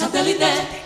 Satellite.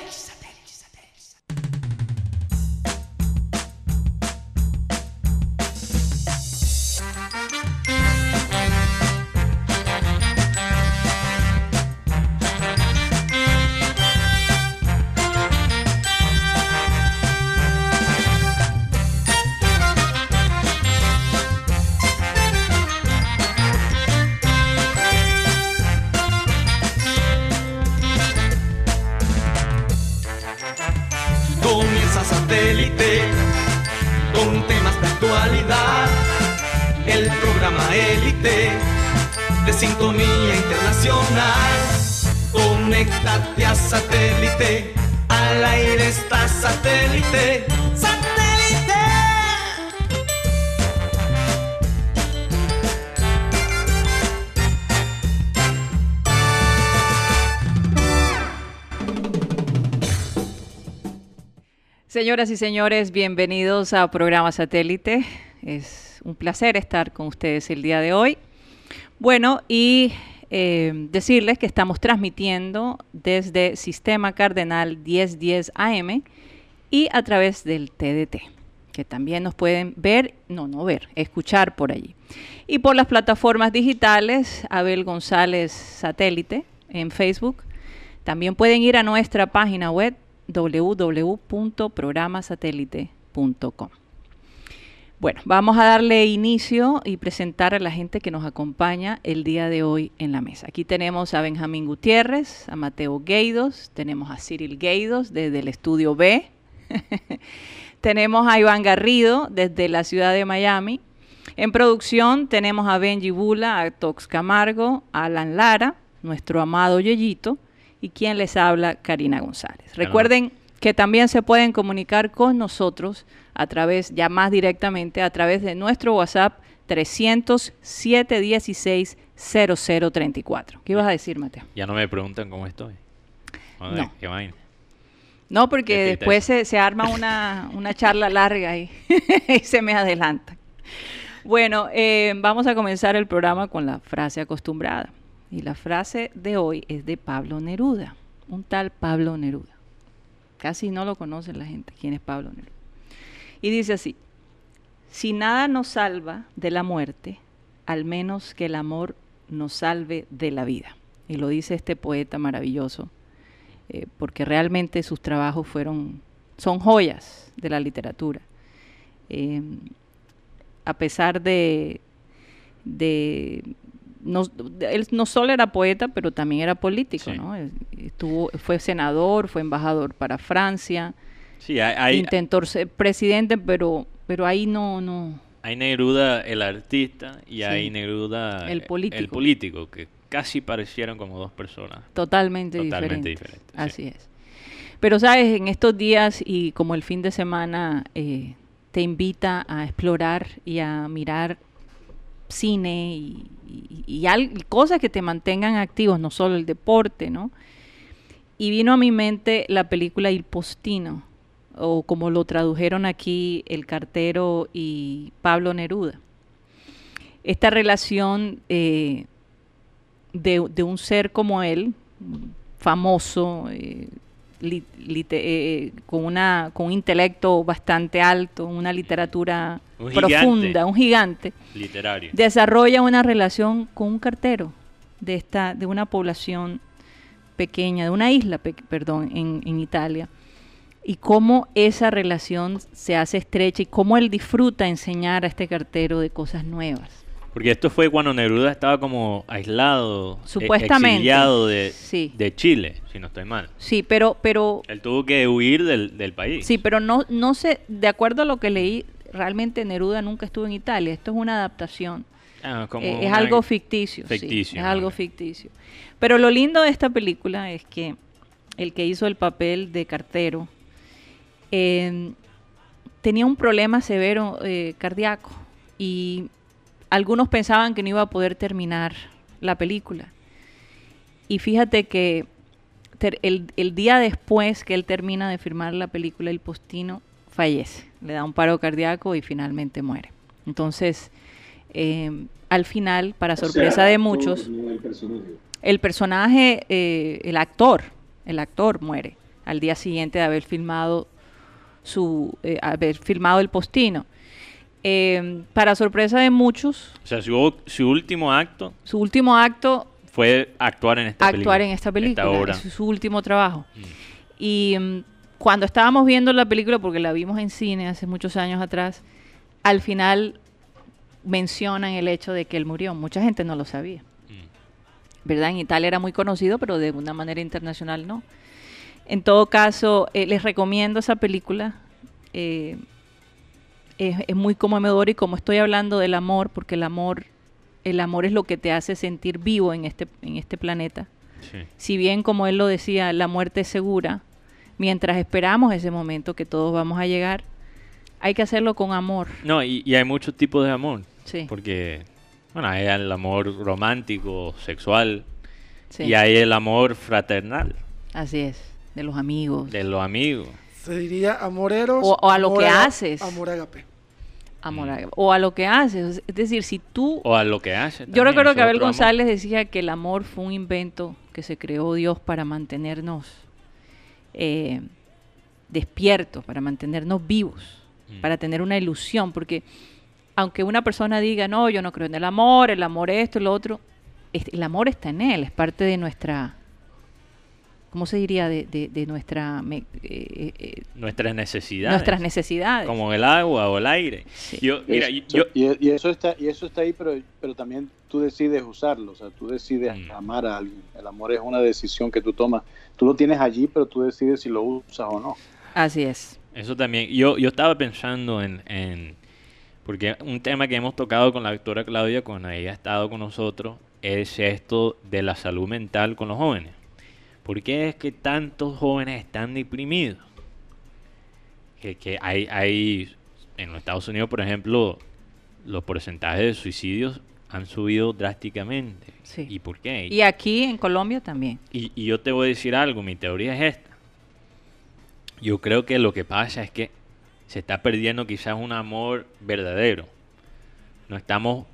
Señoras y señores, bienvenidos a Programa Satélite. Es un placer estar con ustedes el día de hoy. Bueno, y eh, decirles que estamos transmitiendo desde Sistema Cardenal 1010 AM y a través del TDT, que también nos pueden ver, no, no ver, escuchar por allí. Y por las plataformas digitales, Abel González Satélite en Facebook. También pueden ir a nuestra página web www.programasatélite.com. Bueno, vamos a darle inicio y presentar a la gente que nos acompaña el día de hoy en la mesa. Aquí tenemos a Benjamín Gutiérrez, a Mateo Gueidos, tenemos a Cyril Gueidos desde el estudio B, tenemos a Iván Garrido desde la ciudad de Miami. En producción tenemos a Benji Bula, a Tox Camargo, a Alan Lara, nuestro amado Yeyito, y quien les habla, Karina González. Recuerden que también se pueden comunicar con nosotros a través, ya más directamente, a través de nuestro WhatsApp 300 716 0034. ¿Qué ibas a decir, Mateo? Ya no me preguntan cómo estoy. No. qué vaina. No, porque después se, se arma una, una charla larga y, y se me adelanta. Bueno, eh, vamos a comenzar el programa con la frase acostumbrada. Y la frase de hoy es de Pablo Neruda, un tal Pablo Neruda. Casi no lo conoce la gente quién es Pablo Neruda. Y dice así, si nada nos salva de la muerte, al menos que el amor nos salve de la vida. Y lo dice este poeta maravilloso, eh, porque realmente sus trabajos fueron, son joyas de la literatura. Eh, a pesar de, de no, él no solo era poeta, pero también era político, Sí. ¿no? Estuvo, fue senador, fue embajador para Francia, Sí, hay, hay, intentó ser presidente, pero, pero ahí no, no, hay Neruda el artista y Sí. hay Neruda El político. el político, que casi parecieron como dos personas. totalmente, Totalmente diferentes. diferentes, sí. Así es. Pero sabes, en estos días y como el fin de semana eh, te invita a explorar y a mirar cine y, cosas que te mantengan activos, no solo el deporte, ¿no? Y vino a mi mente la película Il Postino, o como lo tradujeron aquí el cartero y Pablo Neruda. Esta relación eh, de, de un ser como él, famoso, eh, lite- eh, con, una, con un intelecto bastante alto, una literatura Un profunda, gigante. un gigante, Literario. desarrolla una relación con un cartero de, esta, de una población pequeña, de una isla, pe- perdón, en, en Italia, y cómo esa relación se hace estrecha y cómo él disfruta enseñar a este cartero de cosas nuevas. Porque esto fue cuando Neruda estaba como aislado, e- Supuestamente, exiliado de, sí. de Chile, si no estoy mal. Sí, pero, pero Él tuvo que huir del, del país. Sí, pero no, no sé, de acuerdo a lo que leí, realmente Neruda nunca estuvo en Italia. Esto es una adaptación. Ah, como Eh, es una- algo ficticio. sí, ficticio, es algo ficticio. Pero lo lindo de esta película es que el que hizo el papel de cartero eh, tenía un problema severo eh, cardíaco y algunos pensaban que no iba a poder terminar la película. Y fíjate que el, el día después que él termina de firmar la película El Postino, fallece, le da un paro cardíaco y finalmente muere. Entonces, eh, al final, para O sea, sorpresa de muchos, no el personaje. el personaje, eh, el actor, el actor muere al día siguiente de haber filmado su eh, haber filmado el postino. Eh, para sorpresa de muchos, O sea, su, su último acto su último acto fue actuar en esta película. actuar en esta película. obra. Es su último trabajo. Mm. Y mm, cuando estábamos viendo la película, porque la vimos en cine hace muchos años atrás, al final mencionan el hecho de que él murió. Mucha gente no lo sabía. Mm. ¿Verdad? En Italia era muy conocido, pero de una manera internacional no. En todo caso, eh, les recomiendo esa película. Eh, es, es muy conmovedor y como estoy hablando del amor, porque el amor, el amor es lo que te hace sentir vivo en este, en este planeta Sí. si bien como él lo decía, la muerte es segura, mientras esperamos ese momento que todos vamos a llegar, hay que hacerlo con amor. No, y, y hay muchos tipos de amor. Sí, Porque, bueno, hay el amor romántico, sexual, sí, y hay el amor fraternal, así es, de los amigos. de los amigos. Se diría amoreros. O- o a lo que haces. Amor ágape. amor Mm. a- o a lo que haces. Es decir, si tú... O a lo que hace. Yo recuerdo que Abel amor. González decía que el amor fue un invento que se creó Dios para mantenernos eh, despiertos, para mantenernos vivos, Mm. para tener una ilusión, porque aunque una persona diga, no, yo no creo en el amor, el amor esto, lo otro, el amor está en él, es parte de nuestra, ¿cómo se diría? De, de- de nuestra, me- eh, eh, Nuestras necesidades. nuestras necesidades. Como el agua o el aire. Sí. Yo, mira, Es- yo, y, y eso está y eso está ahí pero pero también tú decides usarlo o sea tú decides Mm. amar a alguien el amor es una decisión que tú tomas tú lo tienes allí pero tú decides si lo usas o no Así es. Eso también. Yo, yo estaba pensando en, en- Porque un tema que hemos tocado con la doctora Claudia cuando ella ha estado con nosotros es esto de la salud mental con los jóvenes. ¿Por qué es que tantos jóvenes están deprimidos? Que, que hay, hay. En los Estados Unidos, por ejemplo, los porcentajes de suicidios han subido drásticamente. Sí. ¿Y por qué? Y aquí en Colombia también. Y, y yo te voy a decir algo, mi teoría es esta. Yo creo que lo que pasa es que se está perdiendo quizás un amor verdadero. Nos estamos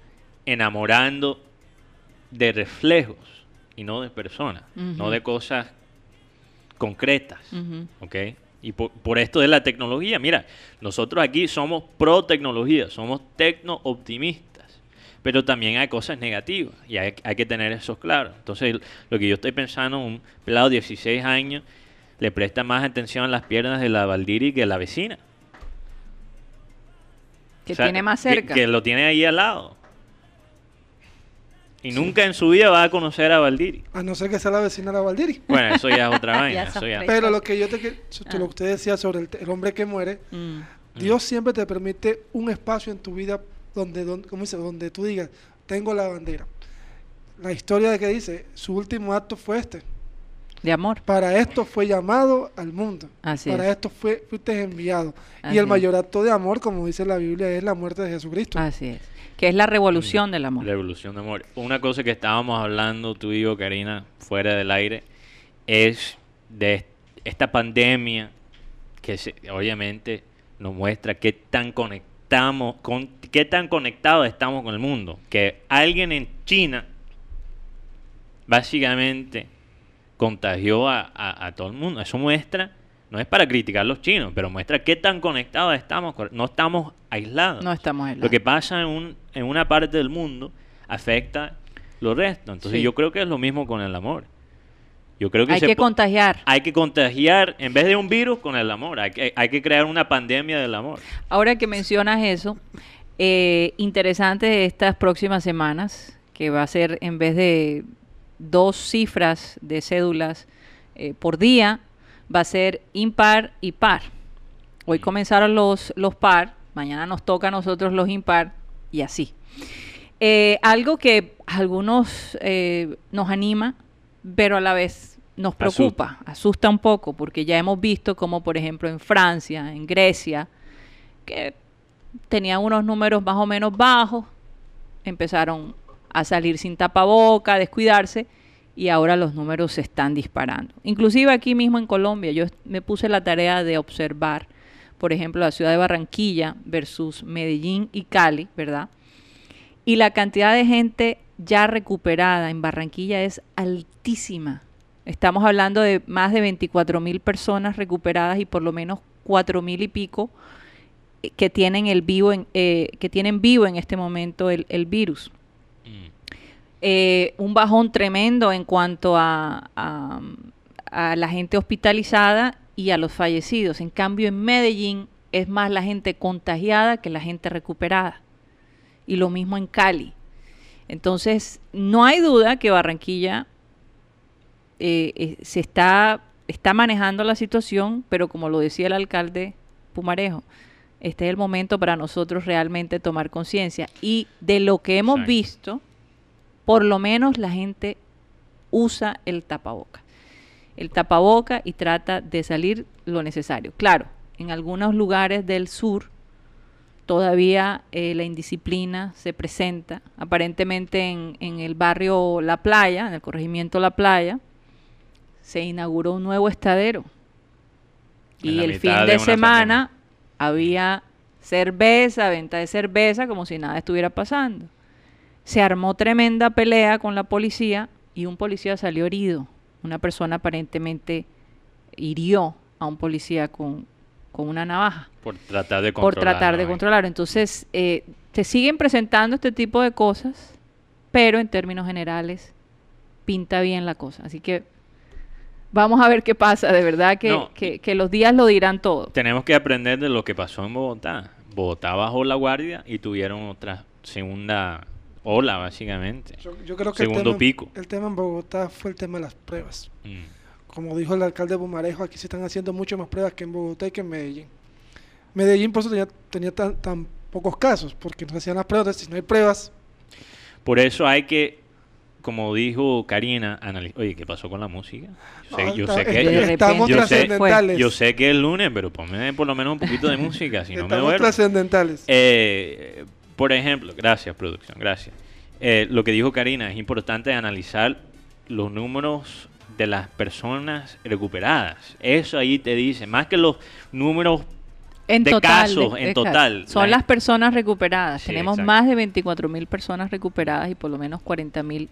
enamorando de reflejos y no de personas, no de cosas concretas. Y por, por esto de la tecnología, mira, nosotros aquí somos pro tecnología, somos tecno optimistas, pero también hay cosas negativas y hay, hay que tener eso claro. Entonces, lo que yo estoy pensando, un pelado de 16 años le presta más atención a las piernas de la Valdiri que a la vecina. Que O sea, tiene más que- cerca. Que, lo tiene ahí al lado. Y nunca en su vida va a conocer a Valdiri. A no ser que sea la vecina de la Valdiri. Bueno, eso ya es otra vaina. eso ya-. Pero lo que yo te Ah. lo que usted decía sobre el, el hombre que muere, Mm. Dios siempre te permite un espacio en tu vida donde, donde, como dice, donde tú digas, tengo la bandera. La historia de que dice, su último acto fue este. De amor. Para esto fue llamado al mundo. Así Para es. esto fue, fuiste enviado. Así y el mayor acto de amor, como dice la Biblia, es la muerte de Jesucristo. Así es. Que es la revolución del amor. Revolución de amor. Una cosa que estábamos hablando tú y yo, Karina, fuera del aire, es de esta pandemia que se- obviamente nos muestra qué tan conectamos, con, qué tan conectados estamos con el mundo. Que alguien en China básicamente contagió a, a- a todo el mundo. Eso muestra, no es para criticar a los chinos, pero muestra qué tan conectados estamos. No estamos aislados. No estamos en Lo que pasa en, un- en una parte del mundo afecta lo resto. Entonces Sí. yo creo que es lo mismo con el amor. Yo creo que, Hay se que contagiar. hay que contagiar, en vez de un virus, con el amor. Hay que, hay que crear una pandemia del amor. Ahora que mencionas eso, eh, interesante estas próximas semanas, que va a ser en vez de dos cifras de cédulas eh, por día, va a ser impar y par. Hoy Mm. comenzaron los, los par, mañana nos toca a nosotros los impar y así. Eh, algo que a algunos eh, nos anima, pero a la vez nos preocupa, asusta. un poco, porque ya hemos visto como por ejemplo en Francia, en Grecia, que tenían unos números más o menos bajos, empezaron a salir sin tapaboca, a descuidarse, y ahora los números se están disparando. Inclusive aquí mismo en Colombia, yo me puse la tarea de observar, por ejemplo, la ciudad de Barranquilla versus Medellín y Cali, ¿verdad? Y la cantidad de gente ya recuperada en Barranquilla es altísima, Estamos hablando de más de 24 mil personas recuperadas y por lo menos 4 mil y pico que tienen el vivo en, eh, que tienen vivo en este momento el, el virus. Mm. Eh, un bajón tremendo en cuanto a, a- a la gente hospitalizada y a los fallecidos. En cambio, en Medellín es más la gente contagiada que la gente recuperada. Y lo mismo en Cali. Entonces, no hay duda que Barranquilla eh, eh, se está, está manejando la situación, pero como lo decía el alcalde Pumarejo, este es el momento para nosotros realmente tomar conciencia. Y de lo que hemos Exacto. visto, por lo menos la gente usa el tapaboca. El tapaboca y trata de salir lo necesario. Claro, en algunos lugares del sur todavía eh, la indisciplina se presenta. Aparentemente en, en el barrio La Playa, en el corregimiento La Playa, se inauguró un nuevo estadero. En Y el fin de semana había cerveza, venta de cerveza, como si nada estuviera pasando. Se armó tremenda pelea con la policía y un policía salió herido. Una persona aparentemente hirió a un policía con, con una navaja Por tratar de por controlar. tratar de controlar. Entonces, eh, se siguen presentando este tipo de cosas, pero en términos generales pinta bien la cosa. Así que vamos a ver qué pasa. De verdad que, No. que- que los días lo dirán todo. Tenemos que aprender de lo que pasó en Bogotá. Bogotá bajó la guardia y tuvieron otra segunda ola, básicamente. Yo, yo creo que el Segundo tema, pico. el tema en Bogotá fue el tema de las pruebas. Mm. Como dijo el alcalde Bumarejo, aquí se están haciendo mucho más pruebas que en Bogotá y que en Medellín. Medellín por eso tenía, tenía tan, tan pocos casos, porque no se hacían las pruebas. Entonces, si no hay pruebas, Por eso hay que, como dijo Karina, analizar. Oye, ¿qué pasó con la música? Yo sé, no, yo está- sé que, yo- estamos sé- trascendentales. yo sé que es el lunes, pero ponme por lo menos un poquito de música, si no me estamos duermo. trascendentales. Eh, por ejemplo, gracias producción, gracias. Eh, lo que dijo Karina, es importante analizar los números de las personas recuperadas. Eso ahí te dice, más que los números En de total, casos, de- en de total, casos. Son la- las personas recuperadas. Sí, Tenemos exacto. más de 24 mil personas recuperadas y por lo menos 40 mil,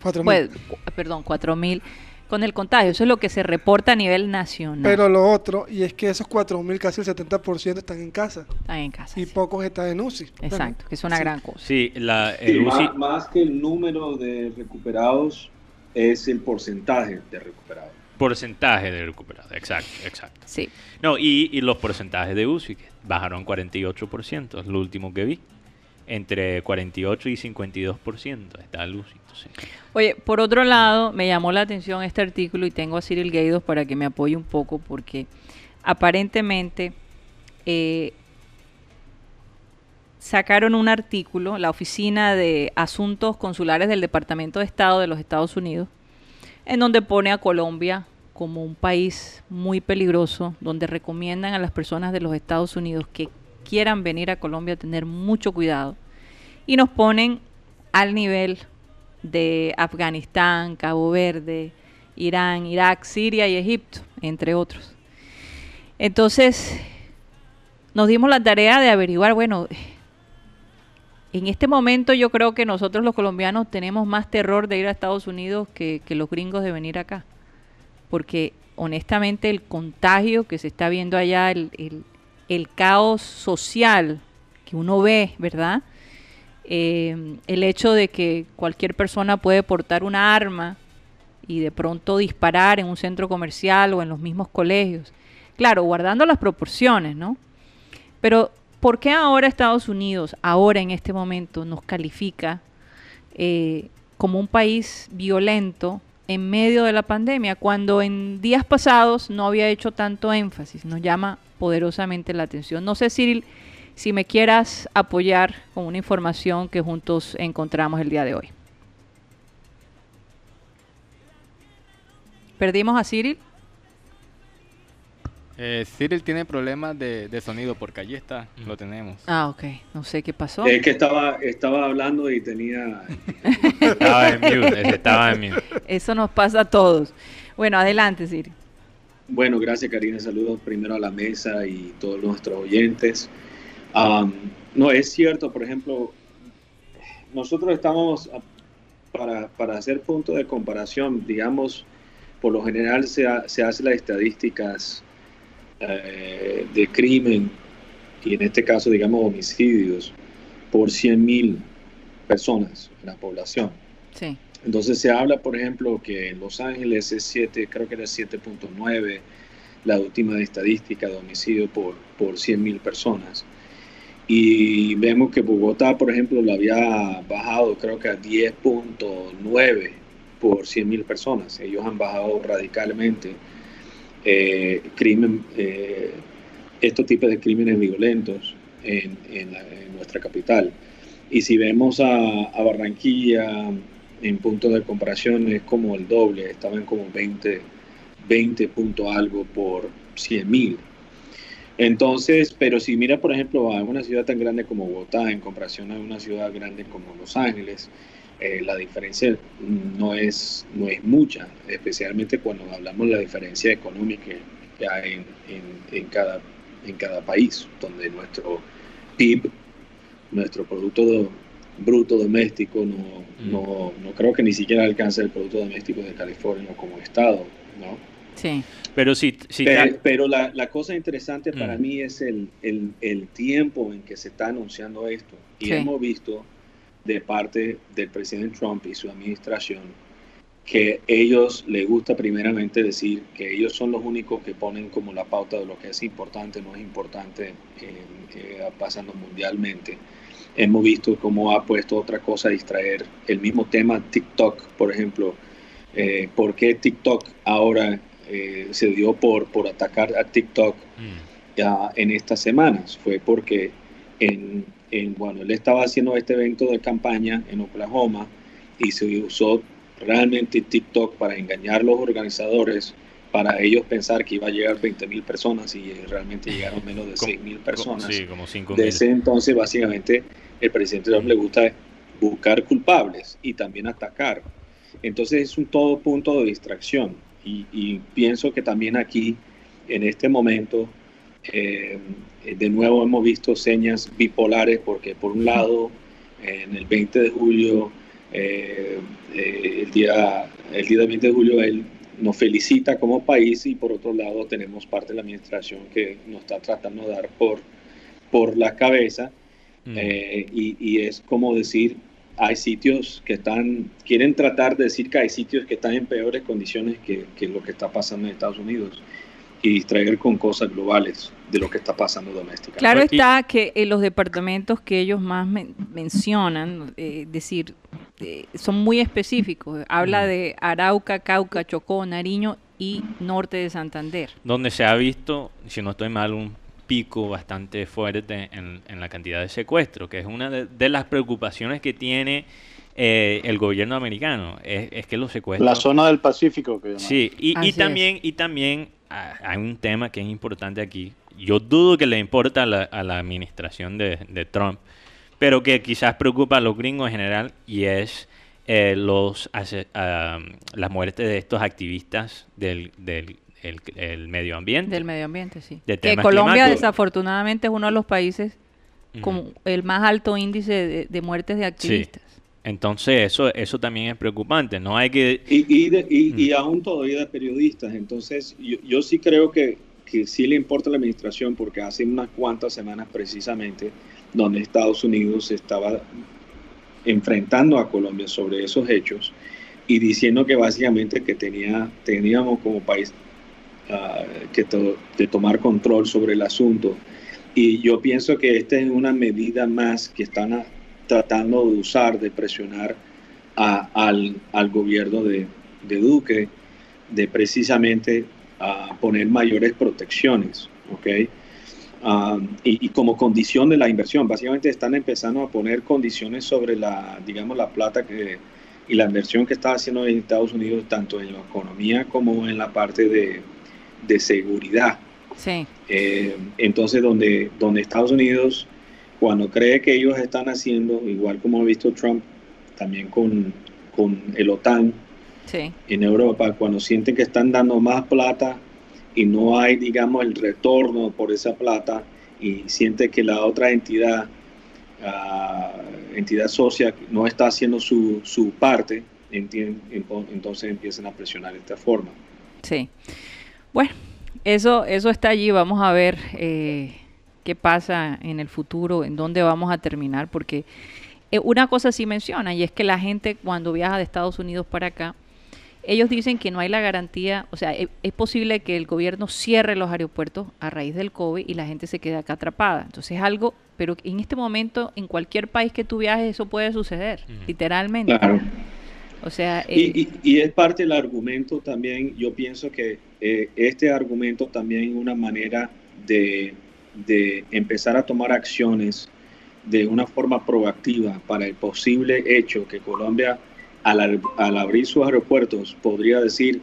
pues, perdón, 4 mil con el contagio. Eso es lo que se reporta a nivel nacional. Pero lo otro, y es que esos 4.000, casi el 70% están en casa Están en casa. y sí. pocos están en UCI. Exacto, que es una sí. gran cosa. Sí, la, Sí, el UCI, más, más que el número de recuperados es el porcentaje de recuperados. porcentaje de recuperados, exacto, exacto. Sí. No, y, y los porcentajes de UCI, que bajaron 48%, es lo último que vi. Entre 48 y 52% está el UCI. entonces, Oye, por otro lado, me llamó la atención este artículo y tengo a Cyril Gaidos para que me apoye un poco porque aparentemente eh, sacaron un artículo, la Oficina de Asuntos Consulares del Departamento de Estado de los Estados Unidos, en donde pone a Colombia como un país muy peligroso, donde recomiendan a las personas de los Estados Unidos que quieran venir a Colombia tener mucho cuidado. Y nos ponen al nivel de Afganistán, Cabo Verde, Irán, Irak, Siria y Egipto, entre otros. Entonces, nos dimos la tarea de averiguar, bueno, en este momento yo creo que nosotros los colombianos tenemos más terror de ir a Estados Unidos que, los gringos de venir acá. Porque honestamente el contagio que se está viendo allá, el- el caos social que uno ve, ¿verdad? Eh, el hecho de que cualquier persona puede portar una arma y de pronto disparar en un centro comercial o en los mismos colegios. Claro, guardando las proporciones, ¿no? Pero, ¿por qué ahora Estados Unidos, ahora en este momento, nos califica eh, como un país violento en medio de la pandemia, cuando en días pasados no había hecho tanto énfasis? Nos llama poderosamente la atención. No sé, Cyril, si me quieras apoyar con una información que juntos encontramos el día de hoy. ¿Perdimos a Cyril? Eh, Cyril tiene problemas de, de sonido porque allí está, Mm. lo tenemos. Ah, ok. No sé qué pasó. Es que estaba, estaba hablando y tenía... Estaba en mute, estaba en mute. Eso nos pasa a todos. Bueno, adelante, Cyril. Bueno, gracias Karina. Saludos primero a la mesa y todos nuestros oyentes. Am, no, es cierto, por ejemplo, nosotros estamos, a- para, para hacer punto de comparación, digamos, por lo general se, ha- se hacen las estadísticas eh, de crimen y en este caso, digamos, homicidios por 100.000 personas en la población. Sí. Entonces se habla, por ejemplo, que en Los Ángeles es 7, creo que era 7.9 la última estadística de homicidio por, por 100.000 personas. Y vemos que Bogotá, por ejemplo, lo había bajado creo que a 10.9 por 100.000 personas. Ellos han bajado radicalmente eh, crimen, eh, estos tipos de crímenes violentos en, en la- en nuestra capital. Y si vemos a, a Barranquilla en punto de comparación es como el doble, estaban como 20, 20 punto algo por 100 mil. Entonces, pero si mira, por ejemplo, a una ciudad tan grande como Bogotá en comparación a una ciudad grande como Los Ángeles, eh, la diferencia no es, no es mucha, especialmente cuando hablamos de la diferencia económica que hay en, en- en cada, en cada país, donde nuestro PIB, nuestro Producto do- Bruto Doméstico, no, Mm. no, no creo que ni siquiera alcance el Producto Doméstico de California como estado, ¿no? Sí. Pero ta- Pero, la, la cosa interesante para Mm. mí es el, el- el tiempo en que se está anunciando esto. Y Sí. hemos visto de parte del presidente Trump y su administración que ellos les gusta primeramente decir que ellos son los únicos que ponen como la pauta de lo que es importante, no es importante eh, eh, pasando mundialmente. Hemos visto cómo ha puesto otra cosa a distraer el mismo tema TikTok, por ejemplo. Eh, ¿Por qué TikTok ahora eh, se dio por, por atacar a TikTok Mm, ya en estas semanas? Fue porque en, en, bueno, él estaba haciendo este evento de campaña en Oklahoma y se usó realmente TikTok para engañar a los organizadores, para ellos pensar que iba a llegar 20 mil personas y realmente llegaron menos de como- 6 mil personas. Sí, como 5 De mil. ese entonces, básicamente, el presidente Trump le gusta buscar culpables y también atacar. Entonces es un todo punto de distracción. Y, y pienso que también aquí, en este momento, eh, de nuevo hemos visto señas bipolares, porque por un lado, en el 20 de julio, eh, eh, el, día, el día del 20 de julio, él nos felicita como país y por otro lado tenemos parte de la administración que nos está tratando de dar por, por la cabeza Mm. eh, y, y es como decir, hay sitios que están, quieren tratar de decir que hay sitios que están en peores condiciones que, que lo que está pasando en Estados Unidos y distraer con cosas globales de lo que está pasando domésticamente. Claro Pues, está que en los departamentos que ellos más men- mencionan, eh, es decir, eh, son muy específicos. Habla de Arauca, Cauca, Chocó, Nariño y norte de Santander. donde se ha visto, si no estoy mal, un pico bastante fuerte en, en la cantidad de secuestros, que es una de, de las preocupaciones que tiene eh, el gobierno americano, es, es que los secuestros... La zona del Pacífico que llaman. Sí, y, Así y es. también, y también ah, hay un tema que es importante aquí. Yo dudo que le importa a la, a la administración de, de Trump, pero que quizás preocupa a los gringos en general y es eh, los ase- ah, las muertes de estos activistas del, del el- el medio ambiente. Del medio ambiente, sí. De Que Colombia climáticos. desafortunadamente es uno de los países con el más alto índice de, de muertes de activistas. Entonces eso, eso también es preocupante. No hay que... Y, y, de- y- y aún todavía de periodistas. Entonces, yo, yo sí creo que, que sí le importa a la administración porque hace unas cuantas semanas precisamente donde Estados Unidos estaba enfrentando a Colombia sobre esos hechos y diciendo que básicamente que tenía, teníamos como país ah, que de tomar control sobre el asunto. Y yo pienso que esta es una medida más que están tratando de usar, de presionar al, al gobierno de, de Duque, de precisamente ah, poner mayores protecciones, ¿ok? Um, y, y como condición de la inversión, básicamente están empezando a poner condiciones sobre la, digamos, la plata que, y la inversión que está haciendo en Estados Unidos, tanto en la economía como en la parte de, de seguridad. Sí, Eh, entonces, donde, donde Estados Unidos, cuando cree que ellos están haciendo, igual como ha visto Trump, también con, con el OTAN sí. en Europa, cuando sienten que están dando más plata y no hay, digamos, el retorno por esa plata y siente que la otra entidad, ah, entidad socia, no está haciendo su, su parte, entonces empiezan a presionar de esta forma. Sí. Bueno, eso, eso está allí. Vamos a ver eh, qué pasa en el futuro, en dónde vamos a terminar, porque eh, una cosa sí menciona, y es que la gente cuando viaja de Estados Unidos para acá, ellos dicen que no hay la garantía, o sea, e- es, posible que el gobierno cierre los aeropuertos a raíz del COVID y la gente se quede acá atrapada. Entonces es algo, pero en este momento, en cualquier país que tú viajes, eso puede suceder, literalmente. Claro. O sea, eh, Y, y- y es parte del argumento también, yo pienso que eh, este argumento también es una manera de, de empezar a tomar acciones de una forma proactiva para el posible hecho que Colombia, al, abrir sus aeropuertos, podría decir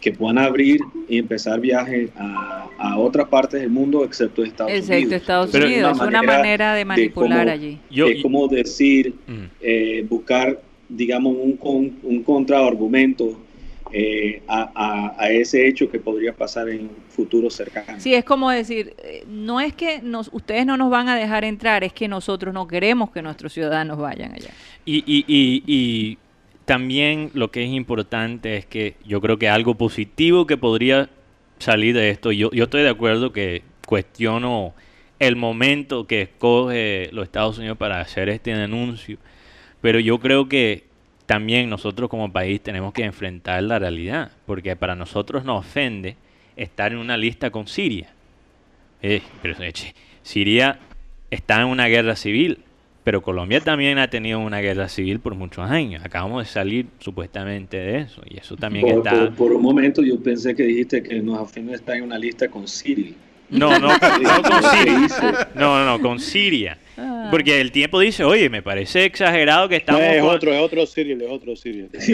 que puedan abrir y empezar viajes a, a otras partes del mundo excepto Estados excepto Unidos. Estados Entonces, Unidos, es una manera de manipular cómo- allí. Yo- es como decir, Mm. eh, buscar, digamos, un, un contraargumento eh, a, a- a ese hecho que podría pasar en un futuro cercano. Sí, es como decir, eh, no es que nos, ustedes no nos van a dejar entrar, es que nosotros no queremos que nuestros ciudadanos vayan allá. Y, y, y, y también lo que es importante es que yo creo que algo positivo que podría salir de esto, yo, estoy de acuerdo que cuestiono el momento que escoge los Estados Unidos para hacer este anuncio, pero yo creo que también nosotros como país tenemos que enfrentar la realidad, porque para nosotros nos ofende estar en una lista con Siria. Eh, Siria está en una guerra civil, pero Colombia también ha tenido una guerra civil por muchos años. Acabamos de salir supuestamente de eso, y eso también Por, está... por- por un momento yo pensé que dijiste que nos ofende estar en una lista con Siri. No, no, no con ¿Qué Siria. No, no, no, con Siria. Ah. Porque el tiempo dice, oye, me parece exagerado que estamos... es con- otro, es otro Cyril, es otro.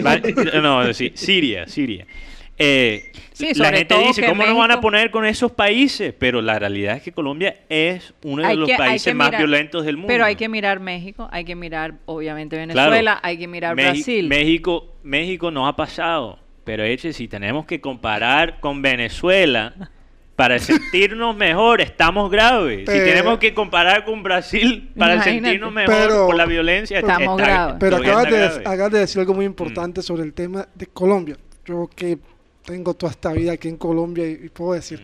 Va- No, sí, Siria, Siria. Eh, Sí, la gente dice, ¿cómo nos van a poner con esos países? Pero la realidad es que Colombia es uno de Hay los que- países más violentos del mundo. Pero hay que mirar México, hay que mirar obviamente Claro. Venezuela, hay que mirar Brasil. México, México no ha pasado. Pero eche, si tenemos que comparar con Venezuela para sentirnos mejor, estamos graves. si tenemos que comparar con Brasil para Imagínate. sentirnos mejor Pero- por la violencia, Estamos está- graves. Pero acabas de, grave. acabas de decir algo muy importante sobre el tema de Colombia. Yo que tengo toda esta vida aquí en Colombia y, y puedo decir,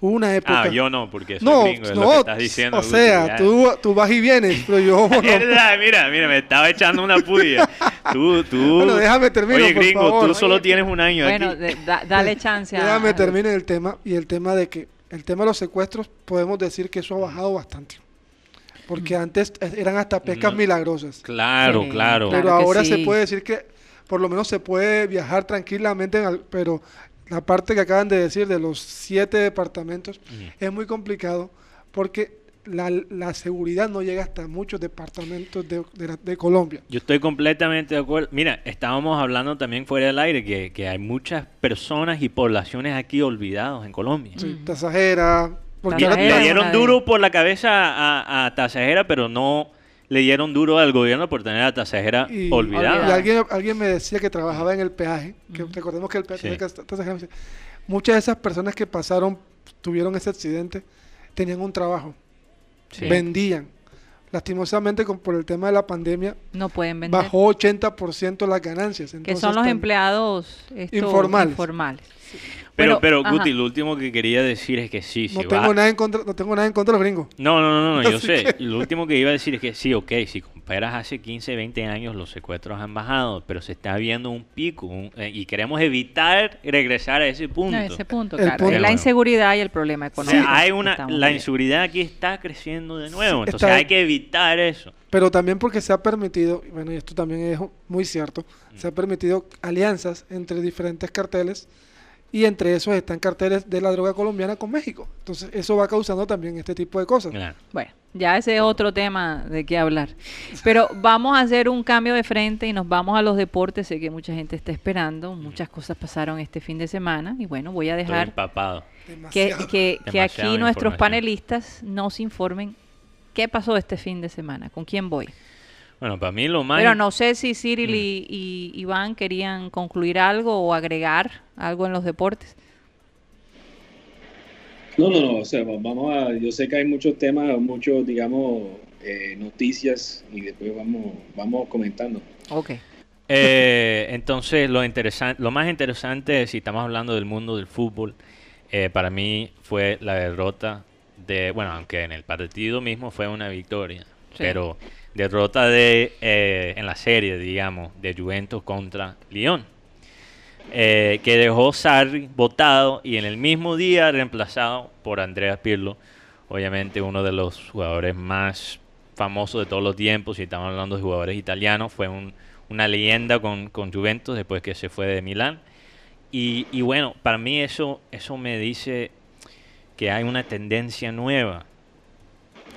una época... Ah, yo no, porque soy no, gringo, es lo no, que estás diciendo. o sea, tú, tú vas y vienes, pero yo... Es no. verdad, mira, mira, me estaba echando una puya. Tú, tú. Bueno, déjame terminar, Oye, por gringo, favor. tú solo Oye, tienes un año bueno, aquí. da- dale chance a... Déjame terminar el tema y el tema de que el tema de los secuestros podemos decir que eso ha bajado bastante. Porque antes eran hasta pescas No. milagrosas. Claro, Sí, claro. pero ahora se puede decir que por lo menos se puede viajar tranquilamente, al- pero la parte que acaban de decir de los siete departamentos es muy complicado porque la, la seguridad no llega hasta muchos departamentos de, de la- de Colombia. Yo estoy completamente de acuerdo. Mira, estábamos hablando también fuera del aire que, que hay muchas personas y poblaciones aquí olvidados en Colombia. Sí. Tasajera, porque ahora Tasajera Le dieron duro por la cabeza a, a Tasajera, pero no le dieron duro al gobierno por tener a Tasajera y, olvidada. y alguien, alguien me decía que trabajaba en el peaje, que recordemos que el peaje, Sí. que muchas de esas personas que pasaron, tuvieron ese accidente, tenían un trabajo, Sí. vendían. Lastimosamente, con, por el tema de la pandemia, No pueden vender. bajó 80% las ganancias. que son los empleados esto, Informales. informales. Pero, Pero, pero. Guti, lo último que quería decir es que sí, No si tengo, va- nada en contra, no tengo nada en contra de los gringos. No, no, no, no, yo sé. que- Lo último que iba a decir es que sí, ok, si comparas hace 15, 20 años, los secuestros han bajado, pero se está viendo un pico un- eh, y queremos evitar regresar a ese punto. No, ese punto, El claro. punto- es la inseguridad y el problema O económico. sea, hay una, la inseguridad aquí está creciendo de nuevo, Sí, entonces está- hay que evitar eso. Pero también porque se ha permitido, y bueno, y esto también es muy cierto, se ha permitido alianzas entre diferentes carteles y entre esos están carteles de la droga colombiana con México. Entonces eso va causando también este tipo de cosas. Claro. Bueno, ya ese es otro tema de qué hablar. Pero vamos a hacer un cambio de frente y nos vamos a los deportes. Sé que mucha gente está esperando. Muchas cosas pasaron este fin de semana. Y bueno, voy a Estoy dejar empapado. que, aquí nuestros panelistas nos informen qué pasó este fin de semana, con quién voy. Bueno, para mí lo más... Pero no sé si Cyril Mm. y, y Iván querían concluir algo o agregar algo en los deportes. No, no, no, o sea, va- vamos a, yo sé que hay muchos temas, muchos, digamos, eh, noticias y después vamos, vamos comentando. Ok. Eh, entonces, lo, interesante, lo más interesante, si estamos hablando del mundo del fútbol, eh, para mí fue la derrota de, bueno, aunque en el partido mismo fue una victoria, Sí. pero derrota de eh, en la serie, digamos, de Juventus contra Lyon, eh, que dejó Sarri votado y en el mismo día reemplazado por Andrea Pirlo, obviamente uno de los jugadores más famosos de todos los tiempos, si estamos hablando de jugadores italianos, fue un- una leyenda con, con Juventus después que se fue de Milán. Y, bueno, para mí eso, eso me dice que hay una tendencia nueva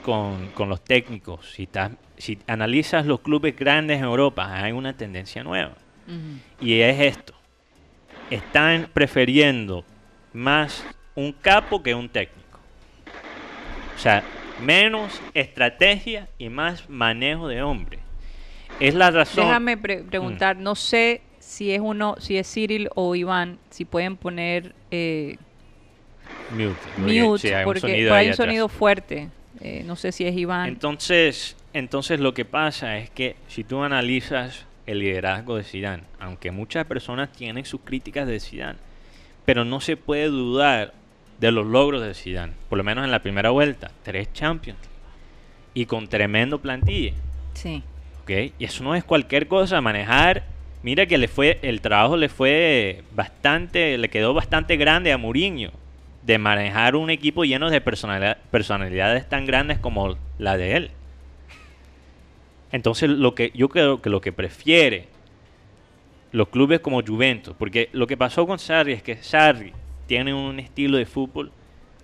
con, con los técnicos. Si, estás- si analizas los clubes grandes en Europa, hay una tendencia nueva. Y es esto. Están prefiriendo más un capo que un técnico. O sea, menos estrategia y más manejo de hombre. Es la razón. Déjame pre- preguntar, no sé si es uno, si es Cyril o Iván, si pueden poner eh, Mute. porque mute, sí, hay un un sonido fuerte. Eh, no sé si es Iván. Entonces, entonces lo que pasa es que si tú analizas el liderazgo de Zidane, aunque muchas personas tienen sus críticas de Zidane, pero no se puede dudar de los logros de Zidane, por lo menos en la primera vuelta, tres Champions y con tremendo plantilla, sí. Y eso no es cualquier cosa, manejar, mira que le fue el trabajo le fue bastante, le quedó bastante grande a Mourinho de manejar un equipo lleno de personalidad- personalidades tan grandes como la de él. Entonces, lo que yo creo que lo que prefiere los clubes como Juventus, porque lo que pasó con Sarri es que Sarri tiene un estilo de fútbol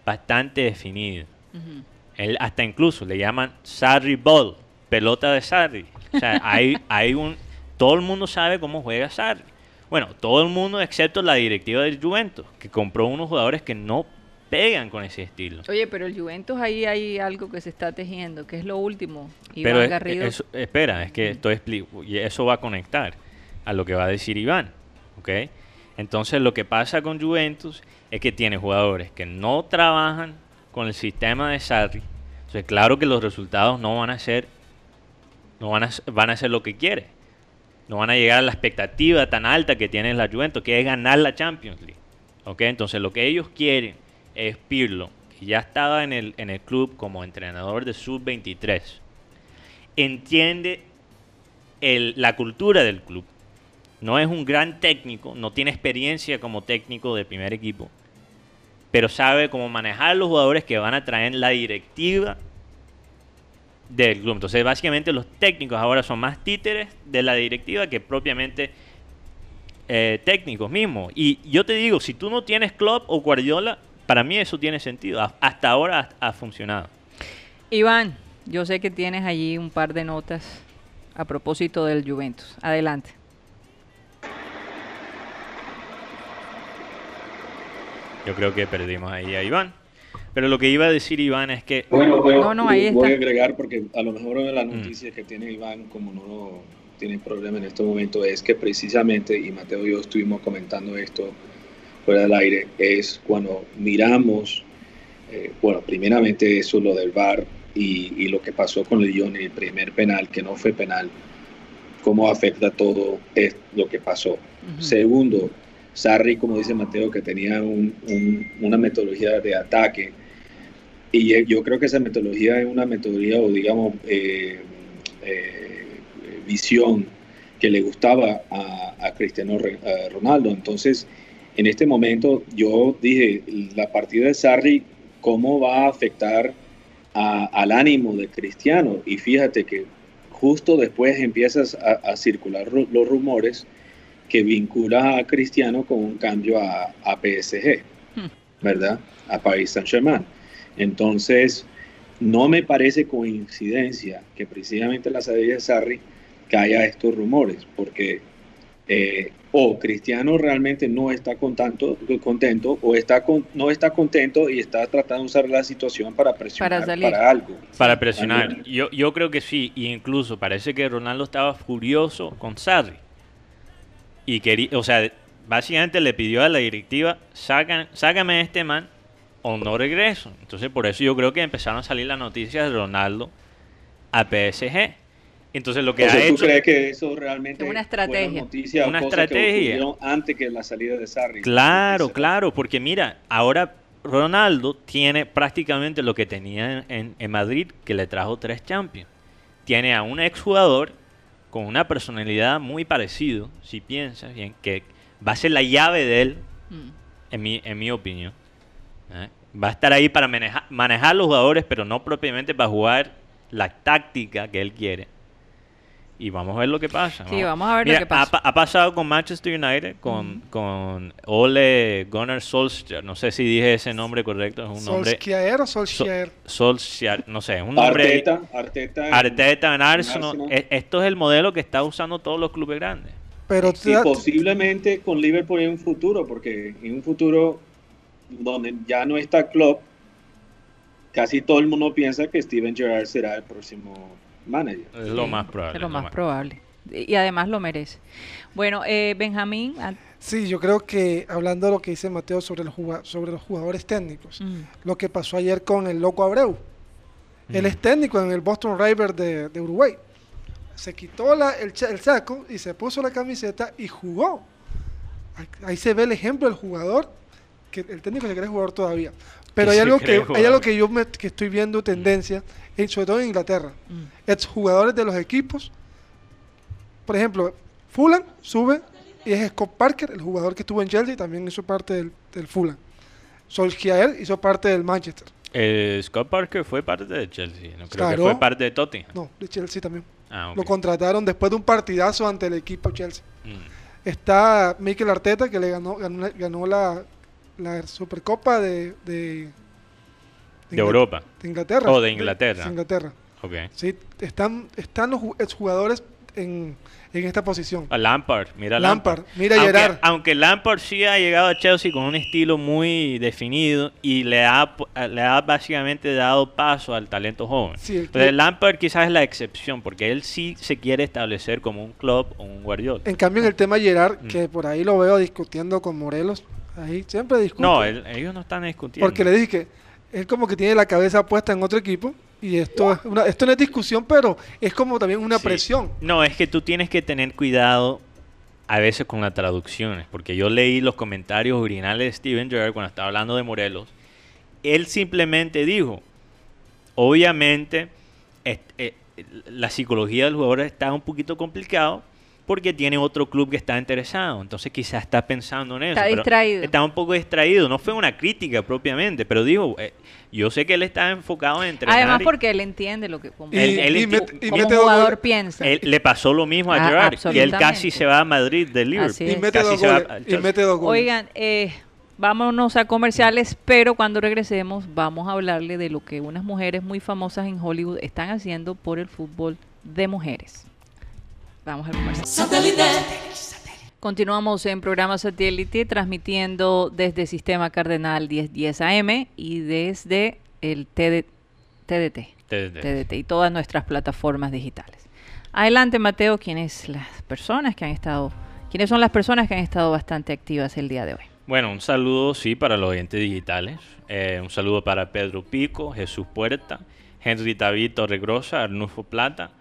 bastante definido. Él hasta incluso le llaman Sarri Ball, pelota de Sarri. O sea, hay, hay un... Todo el mundo sabe cómo juega Sarri. Bueno, todo el mundo excepto la directiva del Juventus, que compró unos jugadores que no pegan con ese estilo. Oye, pero el Juventus ahí hay algo que se está tejiendo, que es lo último. Iván Pero es- Garrido. eso- espera, es que esto explico, y eso va a conectar a lo que va a decir Iván, ¿ok? Entonces lo que pasa con Juventus es que tiene jugadores que no trabajan con el sistema de Sarri. Entonces claro que los resultados no van a ser, no van a, van a ser lo que quiere. No van a llegar a la expectativa tan alta que tiene la Juventus, que es ganar la Champions League. ¿ok? Entonces lo que ellos quieren es Pirlo, que ya estaba en el, en el club como entrenador de sub-23 entiende la cultura del club. No es un gran técnico, no tiene experiencia como técnico de primer equipo, pero sabe cómo manejar los jugadores que van a traer la directiva del club. Entonces, básicamente los técnicos ahora son más títeres de la directiva que propiamente eh, técnicos mismos. Y yo te digo, si tú no tienes Klopp o Guardiola, para mí eso tiene sentido. Ha- Hasta ahora ha- funcionado. Iván, yo sé que tienes allí un par de notas a propósito del Juventus. Adelante. Yo creo que perdimos ahí a Iván. Pero lo que iba a decir Iván es que Bueno, bueno, No, no, ahí voy está. a agregar porque a lo mejor una de las Mm. noticias que tiene Iván, como no tiene problema en este momento, es que precisamente, y Mateo y yo estuvimos comentando esto fuera del aire, es cuando miramos, eh, bueno, primeramente eso, lo del VAR y, y lo que pasó con Lyon, el primer penal, que no fue penal, cómo afecta todo es lo que pasó. Ujú. Segundo, Sarri, como dice Mateo, que tenía un- un- una metodología de ataque. Y eh, yo creo que esa metodología es una metodología o digamos eh, eh, visión que le gustaba a, a Cristiano Ronaldo. Entonces, en este momento yo dije, la partida de Sarri, ¿cómo va a afectar a- al ánimo de Cristiano? Y fíjate que justo después empiezas a, a circular ru- los rumores que vincula a Cristiano con un cambio a, a PSG, Hmm. ¿verdad? A Paris Saint-Germain. Entonces, no me parece coincidencia que precisamente la salida de Sarri haya estos rumores, porque eh, o Cristiano realmente no está contento, contento o está con- no está contento y está tratando de usar la situación para presionar salir. para algo. para presionar, yo, yo creo que sí, y incluso parece que Ronaldo estaba furioso con Sarri. Y quería, o sea, básicamente le pidió a la directiva, Sacan, sácame a este man o no regreso. Entonces por eso yo creo que empezaron a salir las noticias de Ronaldo a PSG. Entonces lo que sea, ha ¿Tú hecho... crees que eso realmente Es una estrategia. noticias o Una que estrategia. antes que la salida de Sarri? Claro, claro, porque mira, ahora Ronaldo tiene prácticamente lo que tenía en, Madrid, que le trajo tres Champions. Tiene a un exjugador con una personalidad muy parecido, si piensas bien, que va a ser la llave de él, Mm. en mi, en mi opinión. ¿eh? Va a estar ahí para manejar, manejar los jugadores, pero no propiamente para jugar la táctica que él quiere. Y vamos a ver lo que pasa. Sí, vamos a ver lo que pasa. Ha, pa- ha pasado con Manchester United, con, con Ole Gunnar Solskjaer. No sé si dije ese nombre correcto. Es un nombre. ¿Solskjaer o So- Solskjaer? Solskjaer, no sé, es un nombre. Arteta, Arteta, en- Arteta en Arsenal. Arsenal. E- Esto es el modelo que está usando todos los clubes grandes. Pero y posiblemente con Liverpool en un futuro, porque en un futuro donde ya no está Klopp, casi todo el mundo piensa que Steven Gerrard será el próximo manager. Es lo más probable. Es lo lo más probable. Y además lo merece. Bueno, eh, Benjamín. sí, yo creo que hablando de lo que dice Mateo sobre, los juga- sobre los jugadores técnicos, mm, lo que pasó ayer con el Loco Abreu. Él Mm. es técnico en el Boston River de, de Uruguay. Se quitó la- el, el saco y se puso la camiseta y jugó. Ahí- Ahí se ve el ejemplo del jugador, que el técnico se cree jugador todavía. Pero hay algo, que, hay algo que yo me- que estoy viendo tendencia, en- sobre todo en Inglaterra. mm. Exjugadores de los equipos. Por ejemplo, Fulham sube y es Scott Parker, el jugador que estuvo en Chelsea, también hizo parte del, del Fulham. Solskjaer hizo parte del Manchester. Eh, Scott Parker fue parte de Chelsea. No creo Claro. que fue parte de Tottenham. No, de Chelsea también. Ah. Lo contrataron después de un partidazo ante el equipo Chelsea. Mm. Está Mikel Arteta, que le ganó, ganó, ganó la, la Supercopa de, de, De Europa. de Inglaterra. Oh, de Inglaterra. de Inglaterra. Ok. Sí, están, están los ju- exjugadores en, en esta posición. A Lampard, mira Lampard, Lampard. mira aunque, Gerrard. aunque Lampard sí ha llegado a Chelsea con un estilo muy definido y le ha, eh, le ha básicamente dado paso al talento joven. Sí, el- Entonces, Lampard quizás es la excepción porque él sí se quiere establecer como un club o un Guardiola. En cambio, en el tema Gerard, Mm. que por ahí lo veo discutiendo con Morelos, ahí siempre discute. No, él- ellos no están discutiendo. Porque le dije él como que tiene la cabeza puesta en otro equipo y esto es una, esto no es discusión, pero es como también una Sí. presión. No, es que tú tienes que tener cuidado a veces con las traducciones, porque yo leí los comentarios originales de Steven Gerrard cuando estaba hablando de Morelos. Él simplemente dijo, obviamente, eh, la psicología del jugador está un poquito complicado porque tiene otro club que está interesado. Entonces quizás está pensando en eso. Está distraído. Está un poco distraído. No fue una crítica propiamente, pero dijo, eh, yo sé que él está enfocado en entrenar. Además y- porque él entiende lo que como, Y, Él- él y enti- met- y como mete un dos jugador goles. piensa. Él- le pasó lo mismo a Ah, Gerard, que él casi se va a Madrid de Liverpool. Y mete Casi se va Y mete dos goles. Oigan, eh, vámonos a comerciales, pero cuando regresemos vamos a hablarle de lo que unas mujeres muy famosas en Hollywood están haciendo por el fútbol de mujeres. Vamos al comercial. Continuamos en programa satélite transmitiendo desde Sistema Cardenal 1010 AM y desde el TD TDT, TDT. TDT y todas nuestras plataformas digitales. Adelante, Mateo, ¿quiénes las personas que han estado, quiénes son las personas que han estado bastante activas el día de hoy? Bueno, un saludo, sí, para los oyentes digitales. Eh, un saludo para Pedro Pico, Jesús Puerta, Henry David Torregrosa, Arnulfo Plata.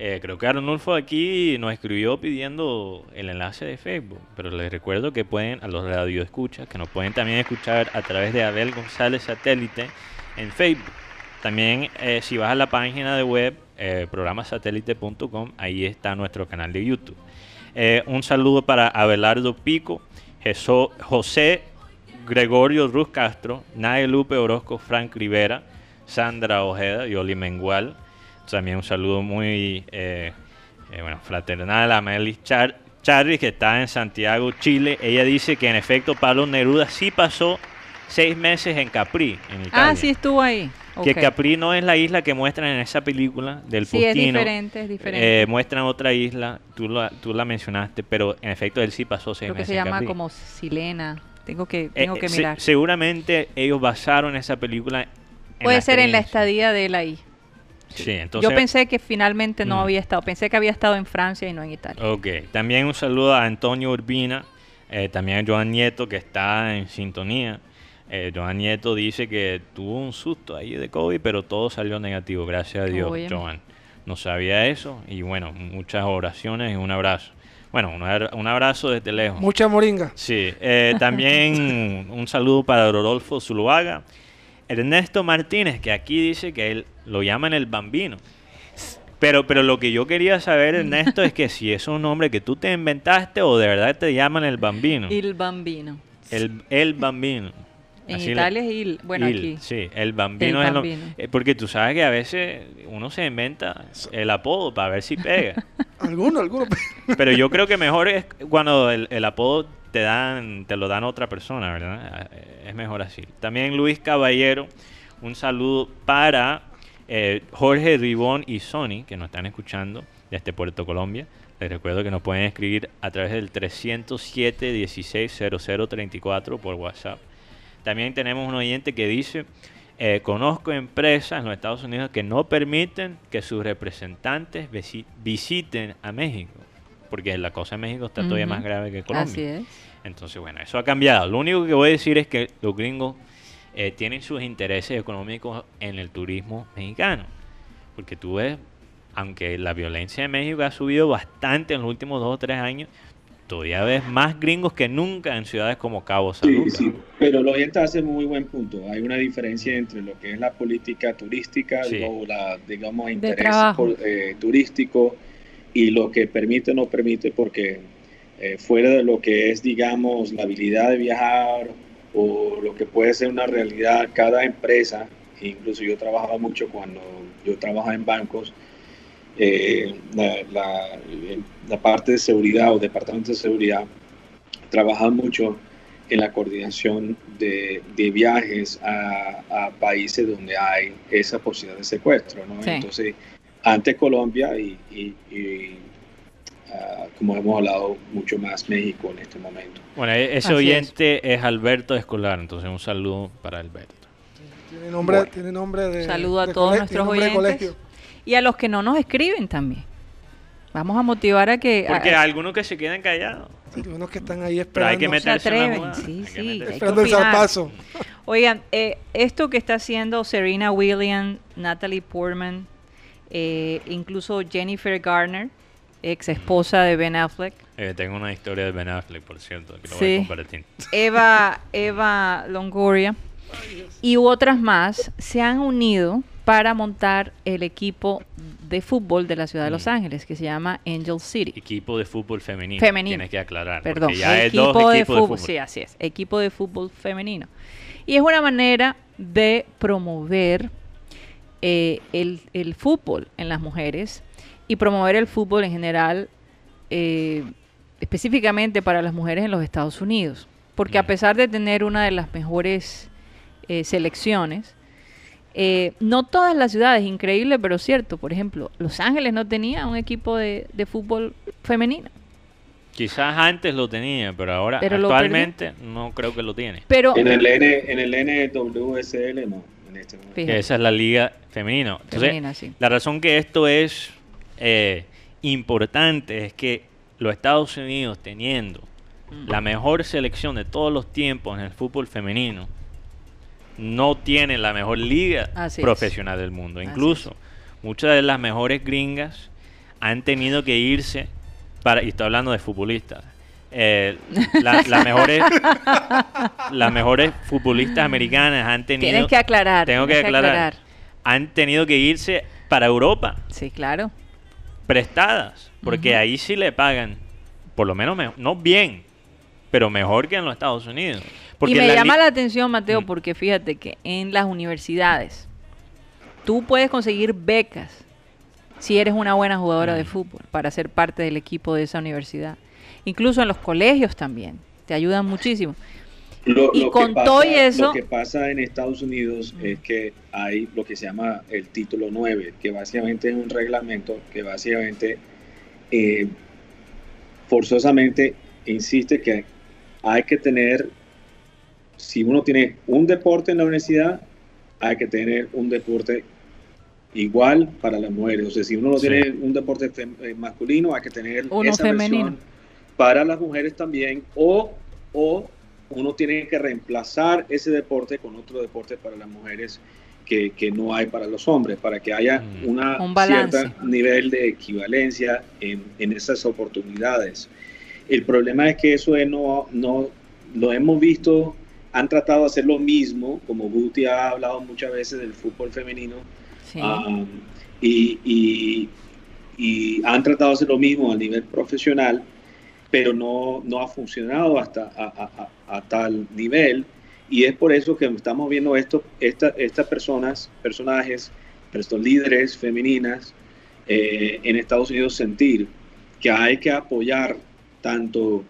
Eh, creo que Arnulfo aquí nos escribió pidiendo el enlace de Facebook, pero les recuerdo que pueden, a los radioescuchas, que nos pueden también escuchar a través de Abel González Satélite en Facebook. También, eh, si vas a la página de web, eh, programasatélite.com, ahí está nuestro canal de YouTube. Eh, un saludo para Abelardo Pico, Jeso- José Gregorio Ruz Castro, Nae Lupe Orozco, Frank Rivera, Sandra Ojeda y Oli Mengual. También un saludo muy eh, eh, bueno, fraternal a Melis Char Charri, que está en Santiago, Chile. Ella dice que en efecto Pablo Neruda sí pasó seis meses en Capri, en Italia. Ah, sí estuvo ahí. Que Ok. Capri no es la isla que muestran en esa película del Sí, es Postino. diferente, es diferente. Eh, muestran otra isla, tú la, tú la mencionaste, pero en efecto él sí pasó seis Creo que meses se en llama Capri. como Silena. Tengo que, Eh, que eh, se- mirar. seguramente ellos basaron esa película en Puede ser en la estadía de él ahí. Sí, entonces... Yo pensé que finalmente no Mm. había estado. Pensé que había estado en Francia y no en Italia. Ok, también un saludo a Antonio Urbina, eh, también a Joan Nieto que está en sintonía. Eh, Joan Nieto dice que tuvo un susto ahí de COVID, pero todo salió negativo, gracias a Dios, Óyeme. Joan. No sabía eso. Y bueno, muchas oraciones y un abrazo. Bueno, un abrazo desde lejos. Mucha moringa. Sí, eh, también un saludo para Rodolfo Zuluaga. Ernesto Martínez, que aquí dice que él lo llaman el bambino. Pero, pero lo que yo quería saber, Ernesto, es que si es un nombre que tú te inventaste o de verdad te llaman el bambino. Il bambino. El, el bambino. En Así le- Italia es il. Bueno, Il, aquí. Sí, el bambino El es lo- bambino. eh, porque tú sabes que a veces uno se inventa el apodo para ver si pega. Alguno, alguno. Pero yo creo que mejor es cuando el, el apodo te dan, te lo dan otra persona, ¿verdad? Es mejor así. También Luis Caballero, un saludo para eh, Jorge Ribón y Sony, que nos están escuchando desde Puerto Colombia. Les recuerdo que nos pueden escribir a través del 307 16 0034 por WhatsApp. También tenemos un oyente que dice, eh, conozco empresas en los Estados Unidos que no permiten que sus representantes visi- visiten a México, porque la cosa en México está todavía más grave que Colombia. Así es. Entonces, bueno, eso ha cambiado. Lo único que voy a decir es que los gringos eh, tienen sus intereses económicos en el turismo mexicano. Porque tú ves, aunque la violencia en México ha subido bastante en los últimos dos o tres años, todavía ves más gringos que nunca en ciudades como Cabo San Sí, Lucas. sí, pero el oyente hace muy buen punto. Hay una diferencia entre lo que es la política turística Sí. o la, digamos, interés trabajo. por- eh, turístico y lo que permite o no permite, porque eh, fuera de lo que es, digamos, la habilidad de viajar o lo que puede ser una realidad, cada empresa, incluso yo trabajaba mucho cuando yo trabajaba en bancos, eh, la, la- la parte de seguridad o departamento de seguridad trabaja mucho en la coordinación de, de viajes a, a países donde hay esa posibilidad de secuestro. ¿no? Sí. Entonces, ante Colombia y, y- y, ah, como hemos hablado, mucho más México en este momento. Bueno, e- ese Así oyente es. Alberto Escolar, entonces un saludo para Alberto. Tiene nombre, Bueno. tiene nombre de. Saludo a de todos nuestros oyentes. Y a los que no nos escriben también. Vamos a motivar a que... Porque a- hay algunos que se quedan callados. Sí, unos que están ahí Pero hay esperando. que se meterse atreven. Sí, hay que sí. meterse. hay que esperando el zarpazo. Oigan, eh, esto que está haciendo Serena Williams, Natalie Portman, eh, incluso Jennifer Garner, ex esposa de Ben Affleck, Eh, tengo una historia de Ben Affleck, por cierto, que lo voy Sí. a compartir. Eva, Eva Longoria y otras más se han unido para montar el equipo de fútbol de la ciudad de Los Mm. Ángeles que se llama Angel City. Equipo de fútbol femenino. Femenino. Tienes que aclarar. Perdón, es equipo dos de equipos fútbol, sí, así es, equipo de fútbol femenino. Y es una manera de promover eh, el, el fútbol en las mujeres y promover el fútbol en general, eh, específicamente para las mujeres en los Estados Unidos. Porque a pesar de tener una de las mejores eh, selecciones, eh, no todas las ciudades, increíble pero cierto, por ejemplo, Los Ángeles no tenía un equipo de, de fútbol femenino. Quizás antes lo tenía, pero ahora Pero actualmente no creo que lo tiene. Pero En el, N, en el NWSL no, este momento. Fíjate. Que esa es la liga femenina. Entonces, Femenina, sí. la razón que esto es eh, importante es que los Estados Unidos teniendo Mm. la mejor selección de todos los tiempos en el fútbol femenino, no tienen la mejor liga Así es. profesional del mundo. Así Incluso muchas de las mejores gringas han tenido que irse para, y estoy hablando de futbolistas, eh, la- las mejores las mejores futbolistas americanas han tenido Tienes que aclarar. tengo que aclarar, han tenido que irse para Europa Sí, claro. prestadas, porque ahí sí le pagan, por lo menos, me- no bien, pero mejor que en los Estados Unidos. Porque y me la llama la atención, Mateo, Mm. porque fíjate que en las universidades tú puedes conseguir becas si eres una buena jugadora de Mm. fútbol para ser parte del equipo de esa universidad. Incluso en los colegios también. Te ayudan muchísimo. Lo, Y lo con que pasa, todo y eso- Lo que pasa en Estados Unidos es que hay lo que se llama el título 9, que básicamente es un reglamento que básicamente eh, forzosamente insiste que hay que tener, si uno tiene un deporte en la universidad, hay que tener un deporte igual para las mujeres. O sea, si uno no Sí. tiene un deporte eh, masculino, hay que tener Uno esa femenino. versión para las mujeres también, o, o uno tiene que reemplazar ese deporte con otro deporte para las mujeres que, que no hay para los hombres, para que haya Mm. una Un cierta nivel de equivalencia en, en esas oportunidades. El problema es que eso es no, no lo hemos visto, han tratado de hacer lo mismo, como Guti ha hablado muchas veces del fútbol femenino, Sí. Um, y, y- y han tratado de hacer lo mismo a nivel profesional, pero no, no ha funcionado hasta a, a- a- tal nivel. Y es por eso que estamos viendo esto, esta- estas personas, personajes, estos líderes femeninas eh, en Estados Unidos sentir que hay que apoyar tanto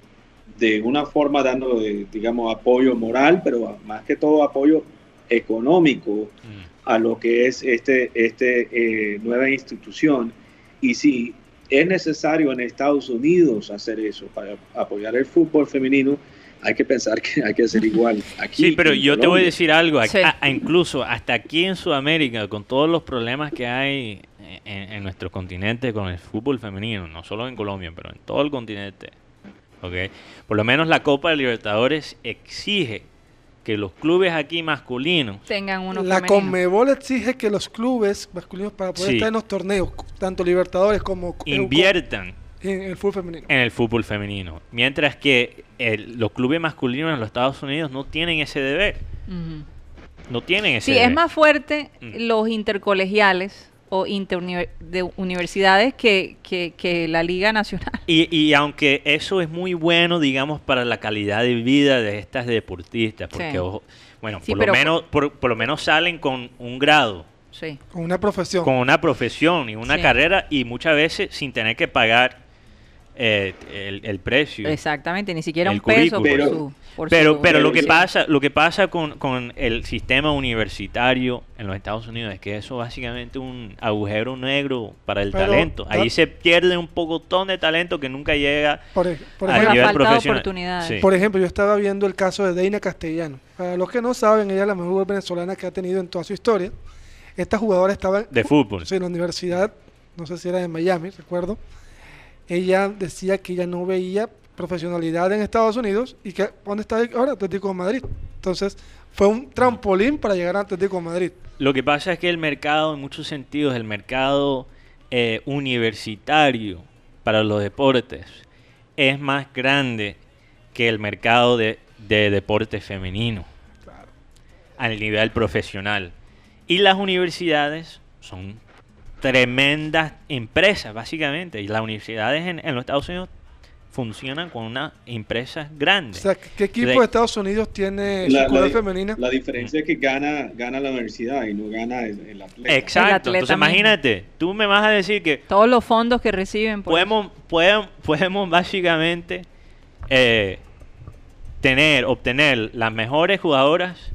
de una forma dando, eh, digamos, apoyo moral, pero más que todo apoyo económico Mm. a lo que es este, este eh, nueva institución. Y si es necesario en Estados Unidos hacer eso para apoyar el fútbol femenino, hay que pensar que hay que hacer igual aquí. Sí, pero en yo te voy a decir algo. a- Sí. a- a incluso hasta aquí en Sudamérica, con todos los problemas que hay en, en nuestro continente con el fútbol femenino, no solo en Colombia, pero en todo el continente, ¿ok? Por lo menos la Copa de Libertadores exige que los clubes aquí masculinos Tengan uno La femenino. Conmebol exige que los clubes masculinos para poder Sí. estar en los torneos, tanto Libertadores como inviertan en el fútbol femenino. en el fútbol femenino, mientras que el- los clubes masculinos en los Estados Unidos no tienen ese deber, no tienen ese Sí, deber. es más fuerte los intercolegiales o de universidades que, que, que la Liga Nacional. Y, y aunque eso es muy bueno, digamos, para la calidad de vida de estas deportistas, porque, Sí. ojo, bueno, Sí, por, pero- lo menos, por, por lo menos salen con un grado, Sí. Con una profesión. con una profesión y una Sí. carrera, y muchas veces sin tener que pagar eh, el, el precio. Exactamente, ni siquiera El un peso por su... por Pero, su- pero lo que pasa, lo que pasa con, con el sistema universitario en los Estados Unidos es que eso es básicamente un agujero negro para el Pero, talento. Ahí se pierde un pocotón de talento que nunca llega Por, por ejemplo, nivel falta de profesional. oportunidades. Sí. por ejemplo, yo estaba viendo el caso de Deina Castellano. Para los que no saben, ella es la mejor venezolana que ha tenido en toda su historia. Esta jugadora estaba de fútbol. sí, en la universidad, no sé si era de Miami, recuerdo. Ella decía que ella no veía profesionalidad en Estados Unidos y que ¿dónde está ahora Atlético de Madrid? Entonces, fue un trampolín para llegar a Atlético de Madrid. Lo que pasa es que el mercado, en muchos sentidos, el mercado eh, universitario para los deportes es más grande que el mercado de, de deporte femenino al nivel profesional. Y las universidades son tremendas empresas, básicamente. Y las universidades en, en los Estados Unidos funcionan con unas empresas O grandes. sea, ¿qué equipo De- de Estados Unidos tiene La- la- femenina? La diferencia es que gana, gana la universidad y no gana el, el atleta. Exacto. atleta Entonces mismo. imagínate, tú me vas a decir que Todos los fondos que reciben. por podemos, podemos, podemos básicamente eh, tener, obtener las mejores jugadoras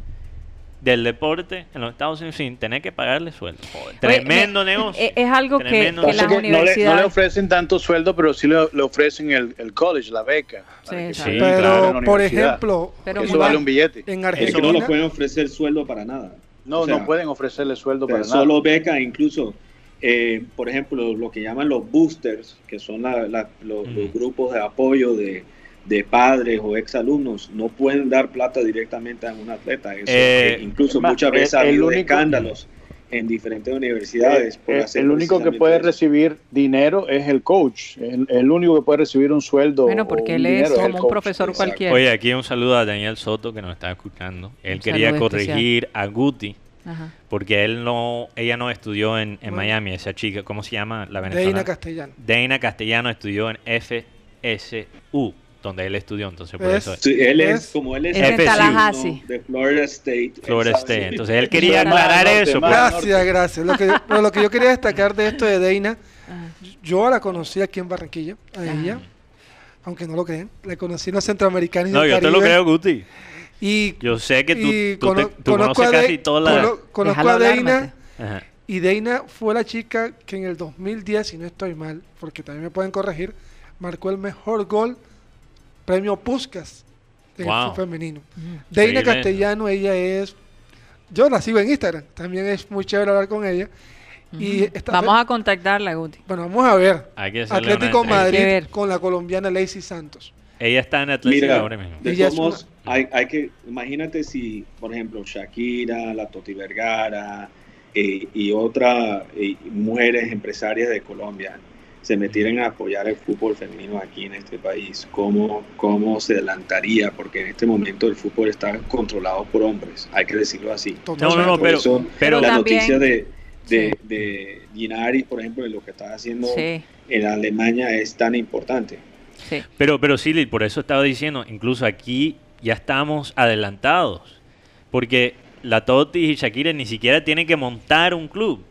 del deporte en los Estados Unidos sin tener que pagarle sueldo. Joder, Oye, tremendo me- negocio. Es, es algo que, Tremendo que Pasa las que no, le, no le universidades... ofrecen tanto sueldo, pero sí le, le ofrecen el, el college, la beca. Sí, que. Sí, Pero, claro, por ejemplo, Pero Eso vale un billete. en Es que no Argentina, le pueden ofrecer sueldo para nada. No, O sea, no pueden ofrecerle sueldo para nada. solo beca, incluso, eh, por ejemplo, lo que llaman los boosters, que son la- la- los, los grupos de apoyo de, de padres o exalumnos, no pueden dar plata directamente a un atleta. Eso, Eh, incluso más, muchas veces el- ha habido único- escándalos en diferentes universidades. por Eh, hacer el único que puede eso. recibir dinero es el coach. El, el único que puede recibir un sueldo. Bueno, porque él es como un coach. profesor exacto. cualquiera. Oye, aquí un saludo a Daniel Soto que nos está escuchando. Él Un quería corregir a Guti Ajá. porque él no, ella no estudió en, en Bueno. Miami, esa chica, ¿cómo se llama? La venezolana. Deina Castellano. Deina Castellano estudió en FSU, donde él estudió, entonces por Es- eso Sí, él es, Es- como él es, Es en FSU, Tallahassee. ¿no? de Florida State. Florida State. Entonces él quería aclarar eso. pues. norte. Gracias, gracias. Lo que, yo- pero lo que yo quería destacar de esto de Deina, yo la conocí aquí en Barranquilla, a ella, aunque no lo creen, la conocí en los centroamericanos y No, yo te lo Caribe, creo, Guti. Y, Yo sé que tú, y tú, te- tú conoces casi De- todas las... cono- conozco a Deina. Ajá. y Deina fue la chica que en el 2010, si no estoy mal, porque también me pueden corregir, marcó el mejor gol, premio Puskas, en el Wow. femenino. Deina. Castellano, ella es. Yo la sigo en Instagram, también es muy chévere hablar con ella. Y esta Vamos fe- a contactarla, Guti. Bueno, vamos a ver. Atlético Madrid ver. con la colombiana Lacey Santos. ella está en Atlético Mira, ahora mismo. de Ella es todos modos, hay, hay que, imagínate si, por ejemplo, Shakira, la Toti Vergara eh, y otras eh, mujeres empresarias de Colombia se metieran a apoyar el fútbol femenino aquí en este país, ¿cómo, cómo se adelantaría? Porque en este momento el fútbol está controlado por hombres, hay que decirlo así. No, no, no, Por pero, eso pero la también- noticia de, de, Sí. de Ginaris, por ejemplo, de lo que está haciendo Sí, en Alemania es tan importante. sí. Pero, pero sí, Lil, por eso estaba diciendo, incluso aquí ya estamos adelantados. Porque la Toti y Shakira ni siquiera tienen que montar un club.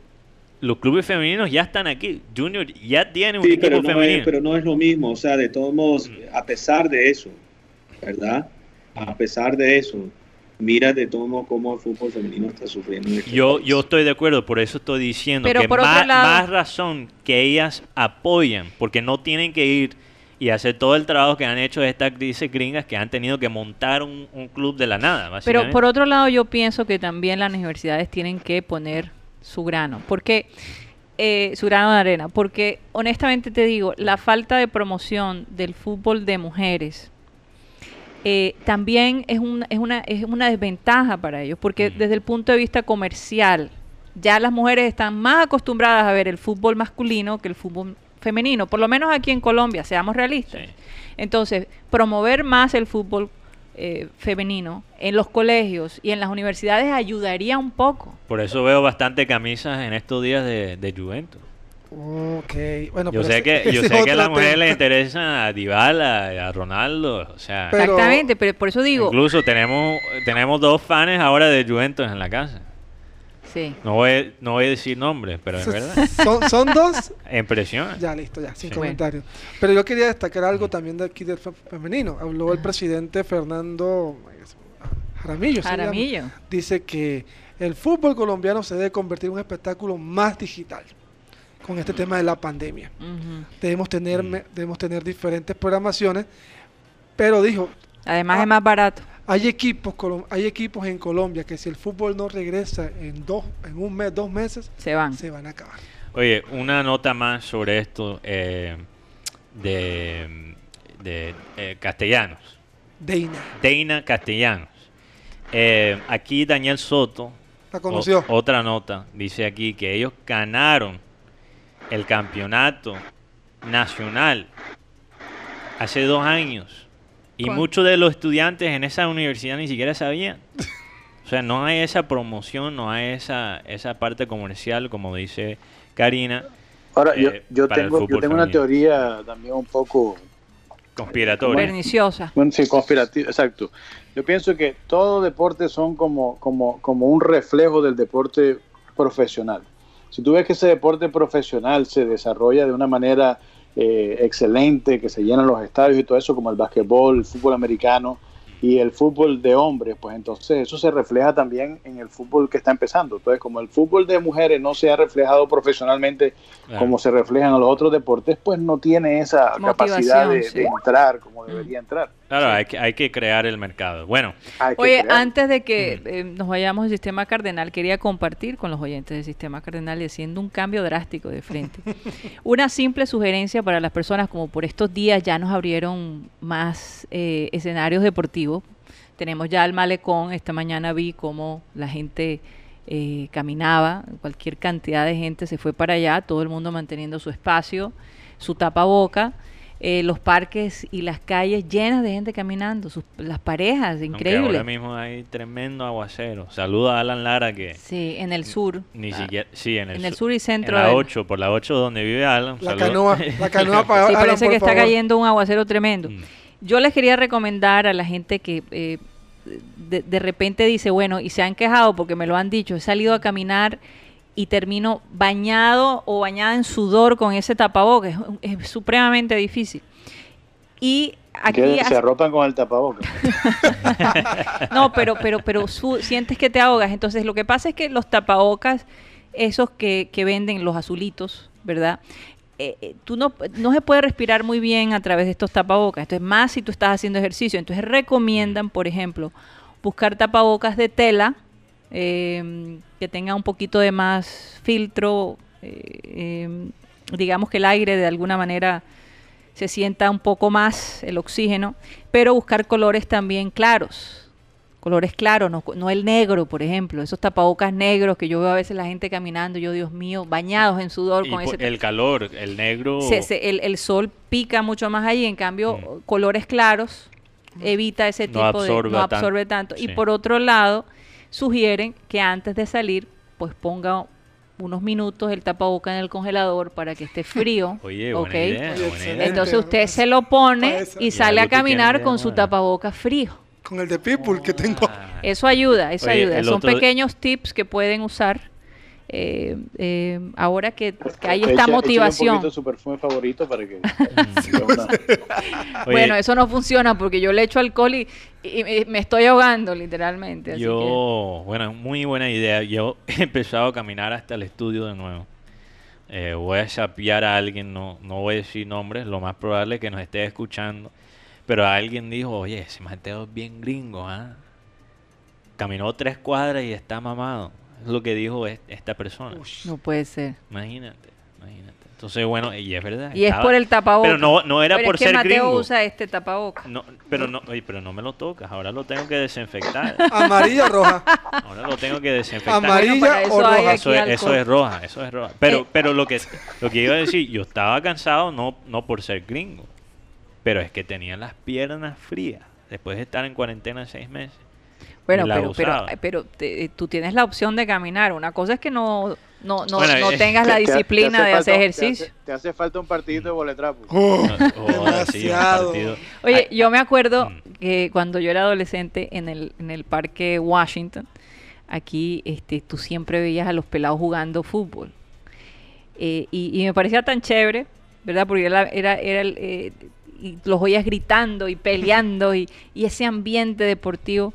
Los clubes femeninos ya están aquí. Junior ya tiene un Sí, equipo pero no, femenino. es, pero no es lo mismo, o sea, de todos modos, a pesar de eso, ¿verdad? A pesar de eso, mira de todos modos cómo el fútbol femenino está sufriendo. en este Yo, país. yo estoy de acuerdo, por eso estoy diciendo Pero que más, lado- más razón que ellas apoyan, porque no tienen que ir y hacer todo el trabajo que han hecho estas gringas que han tenido que montar un, un club de la nada, Pero por otro lado, yo pienso que también las universidades tienen que poner su grano. Porque eh, su grano de arena. Porque honestamente te digo, la falta de promoción del fútbol de mujeres eh, también es, un- es, una, es una desventaja para ellos. Porque desde el punto de vista comercial, ya las mujeres están más acostumbradas a ver el fútbol masculino que el fútbol femenino. Por lo menos aquí en Colombia, seamos realistas. Sí. Entonces, promover más el fútbol eh, femenino en los colegios y en las universidades ayudaría un poco. Por eso veo bastante camisas en estos días de, de Juventus. Ok, bueno, Yo pero sé ese- que, yo sé que a la otro mujer tema. le interesa a Dybala, a Ronaldo, o sea, Pero- Exactamente, pero por eso digo, incluso tenemos tenemos dos fans ahora de Juventus en la casa. Sí. No voy, no voy a decir nombres, pero es verdad. Son, son dos. Impresiona. Ya, listo, ya, sin Sí. comentarios. Pero yo quería destacar algo también de aquí del fe- femenino. Habló el presidente Fernando Jaramillo. se llama. Jaramillo. Dice que el fútbol colombiano se debe convertir en un espectáculo más digital con este tema de la pandemia. Debemos tener, Mm. debemos tener diferentes programaciones, pero dijo, Además Ah. es más barato. Hay equipos, colom- hay equipos en Colombia que si el fútbol no regresa en dos, en un mes, dos meses, Se van. se van a acabar. Oye, una nota más sobre esto eh, de, de eh, castellanos. Deina, Deina Castellanos. Eh, aquí Daniel Soto, la conoció. o- otra nota, dice aquí que ellos ganaron el campeonato nacional hace dos años. Y muchos de los estudiantes en esa universidad ni siquiera sabían. O sea, no hay esa promoción, no hay esa, esa parte comercial, como dice Karina, Ahora, yo, eh, yo tengo, yo tengo una teoría también un poco conspiratoria. Perniciosa. Bueno, sí, conspirativo, exacto. Yo pienso que todos deportes son como, como, como un reflejo del deporte profesional. Si tú ves que ese deporte profesional se desarrolla de una manera eh, excelente, que se llenan los estadios y todo eso, como el básquetbol, el fútbol americano y el fútbol de hombres, pues entonces eso se refleja también en el fútbol que está empezando. Entonces, como el fútbol de mujeres no se ha reflejado profesionalmente Claro. como se reflejan en los otros deportes, pues no tiene esa capacidad de, entrar como debería entrar. Claro, hay, que, hay que crear el mercado. Bueno, Oye, crear. antes de que eh, nos vayamos al sistema cardenal, quería compartir con los oyentes del sistema cardenal y haciendo un cambio drástico de frente. Una simple sugerencia para las personas, como por estos días ya nos abrieron más eh, escenarios deportivos. Tenemos ya el malecón. Esta mañana vi cómo la gente eh, caminaba, cualquier cantidad de gente se fue para allá, todo el mundo manteniendo su espacio, su tapaboca. Eh, los parques y las calles llenas de gente caminando, sus- las parejas, aunque increíble. ahora mismo hay tremendo aguacero. Saluda a Alan Lara que Sí, en el sur. ni Ah, siquiera... Sí, en el, en el su- sur y centro En la del- 8, por la 8 donde vive Alan. La saluda. canoa, la canoa para Sí, Alan, parece por que está favor. cayendo un aguacero tremendo. Mm. Yo les quería recomendar a la gente que eh, de, de repente dice, bueno, y se han quejado porque me lo han dicho, he salido a caminar y termino bañado o bañada en sudor con ese tapabocas. Es, es supremamente difícil. Y aquí... que se arropan con el tapabocas. No, pero, pero, pero su- sientes que te ahogas. Entonces, lo que pasa es que los tapabocas, esos que, que venden, los azulitos, ¿verdad? Eh, eh, tú no, no se puede respirar muy bien a través de estos tapabocas. Entonces, más si tú estás haciendo ejercicio. Entonces, recomiendan, por ejemplo, buscar tapabocas de tela eh, que tenga un poquito de más filtro, eh, eh, digamos que el aire de alguna manera se sienta un poco más el oxígeno, pero buscar colores también claros. Colores claros, no, no el negro, por ejemplo, esos tapabocas negros que yo veo a veces la gente caminando, yo Dios mío, bañados en sudor Y con ese el calor, el negro. se- se- el, el sol pica mucho más allí, en cambio, Mm. colores claros evita ese No tipo de no absorbe tanto. Y sí. por otro lado, sugieren que antes de salir, pues ponga unos minutos el tapaboca en el congelador para que esté frío. Oye, buena idea. Idea. Entonces usted se lo pone y Y sale a caminar con su tapaboca frío. Con el de Pitbull que tengo. Eso ayuda, eso Oye, ayuda. Son otro- pequeños tips que pueden usar eh, eh, ahora que, que hay esta motivación. un poquito de su perfume favorito para que. Oye, Bueno, eso no funciona porque yo le echo alcohol y, y me- me estoy ahogando literalmente. así que- Yo, bueno, muy buena idea. Yo he empezado a caminar hasta el estudio de nuevo. Eh, voy a chapear a alguien, no, no voy a decir nombres, lo más probable es que nos esté escuchando. Pero alguien dijo, oye, ese Mateo es bien gringo, ¿ah? Caminó tres cuadras y está mamado. Es lo que dijo es- esta persona. No puede ser. Imagínate, imagínate. Entonces, bueno, y es verdad. Y es por el tapabocas. Pero no, no era Pero por es que ser Mateo gringo. usa este tapabocas. No, pero no, oye, pero no me lo tocas. Ahora lo tengo que desinfectar. Amarilla, roja. Ahora lo tengo que desinfectar. Amarilla Bueno, o roja. Eso es, eso alcohol. es roja, eso es roja. Pero, Eh. pero lo que lo que iba a decir, yo estaba cansado no, no por ser gringo, pero es que tenía las piernas frías después de estar en cuarentena seis meses. Bueno, la pero, pero, usaba. pero te- tú tienes la opción de caminar. Una cosa es que no, no, no, Bueno, no eh, tengas la Te- te- te disciplina de falta- hacer te ejercicio. hace- Te hace falta un partidito de boletrapo. Oh, oh, demasiado. Oye, yo me acuerdo Mm. que cuando yo era adolescente en el, en el parque Washington, aquí este, tú siempre veías a los pelados jugando fútbol. Eh, y, y me parecía tan chévere, ¿verdad? Porque era, era, era el, eh, y los oías gritando y peleando y, y ese ambiente deportivo.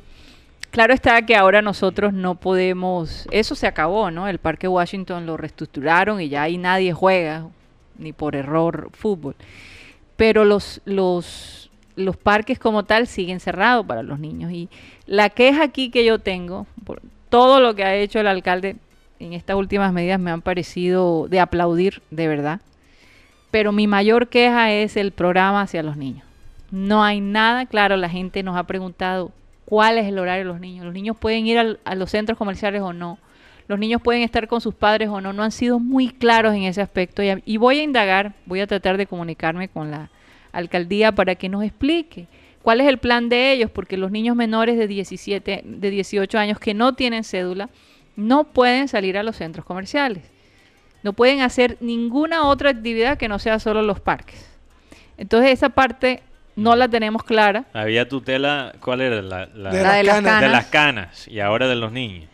Claro está que ahora nosotros no podemos, eso se acabó, ¿no? El Parque Washington lo reestructuraron y ya ahí nadie juega, ni por error, fútbol. Pero los, los, los parques como tal siguen cerrados para los niños. Y la queja aquí que yo tengo, por todo lo que ha hecho el alcalde en estas últimas medidas me han parecido de aplaudir, de verdad. Pero mi mayor queja es el programa hacia los niños. No hay nada claro, la gente nos ha preguntado cuál es el horario de los niños. Los niños pueden ir al- a los centros comerciales o no. Los niños pueden estar con sus padres o no. No han sido muy claros en ese aspecto. Y, y voy a indagar, voy a tratar de comunicarme con la alcaldía para que nos explique cuál es el plan de ellos, porque los niños menores de 17, de 18 años que no tienen cédula no pueden salir a los centros comerciales. No pueden hacer ninguna otra actividad que no sea solo los parques. Entonces esa parte no la tenemos clara. Había tutela, ¿cuál era? La, la- De La de las canas. de las canas y ahora de los niños.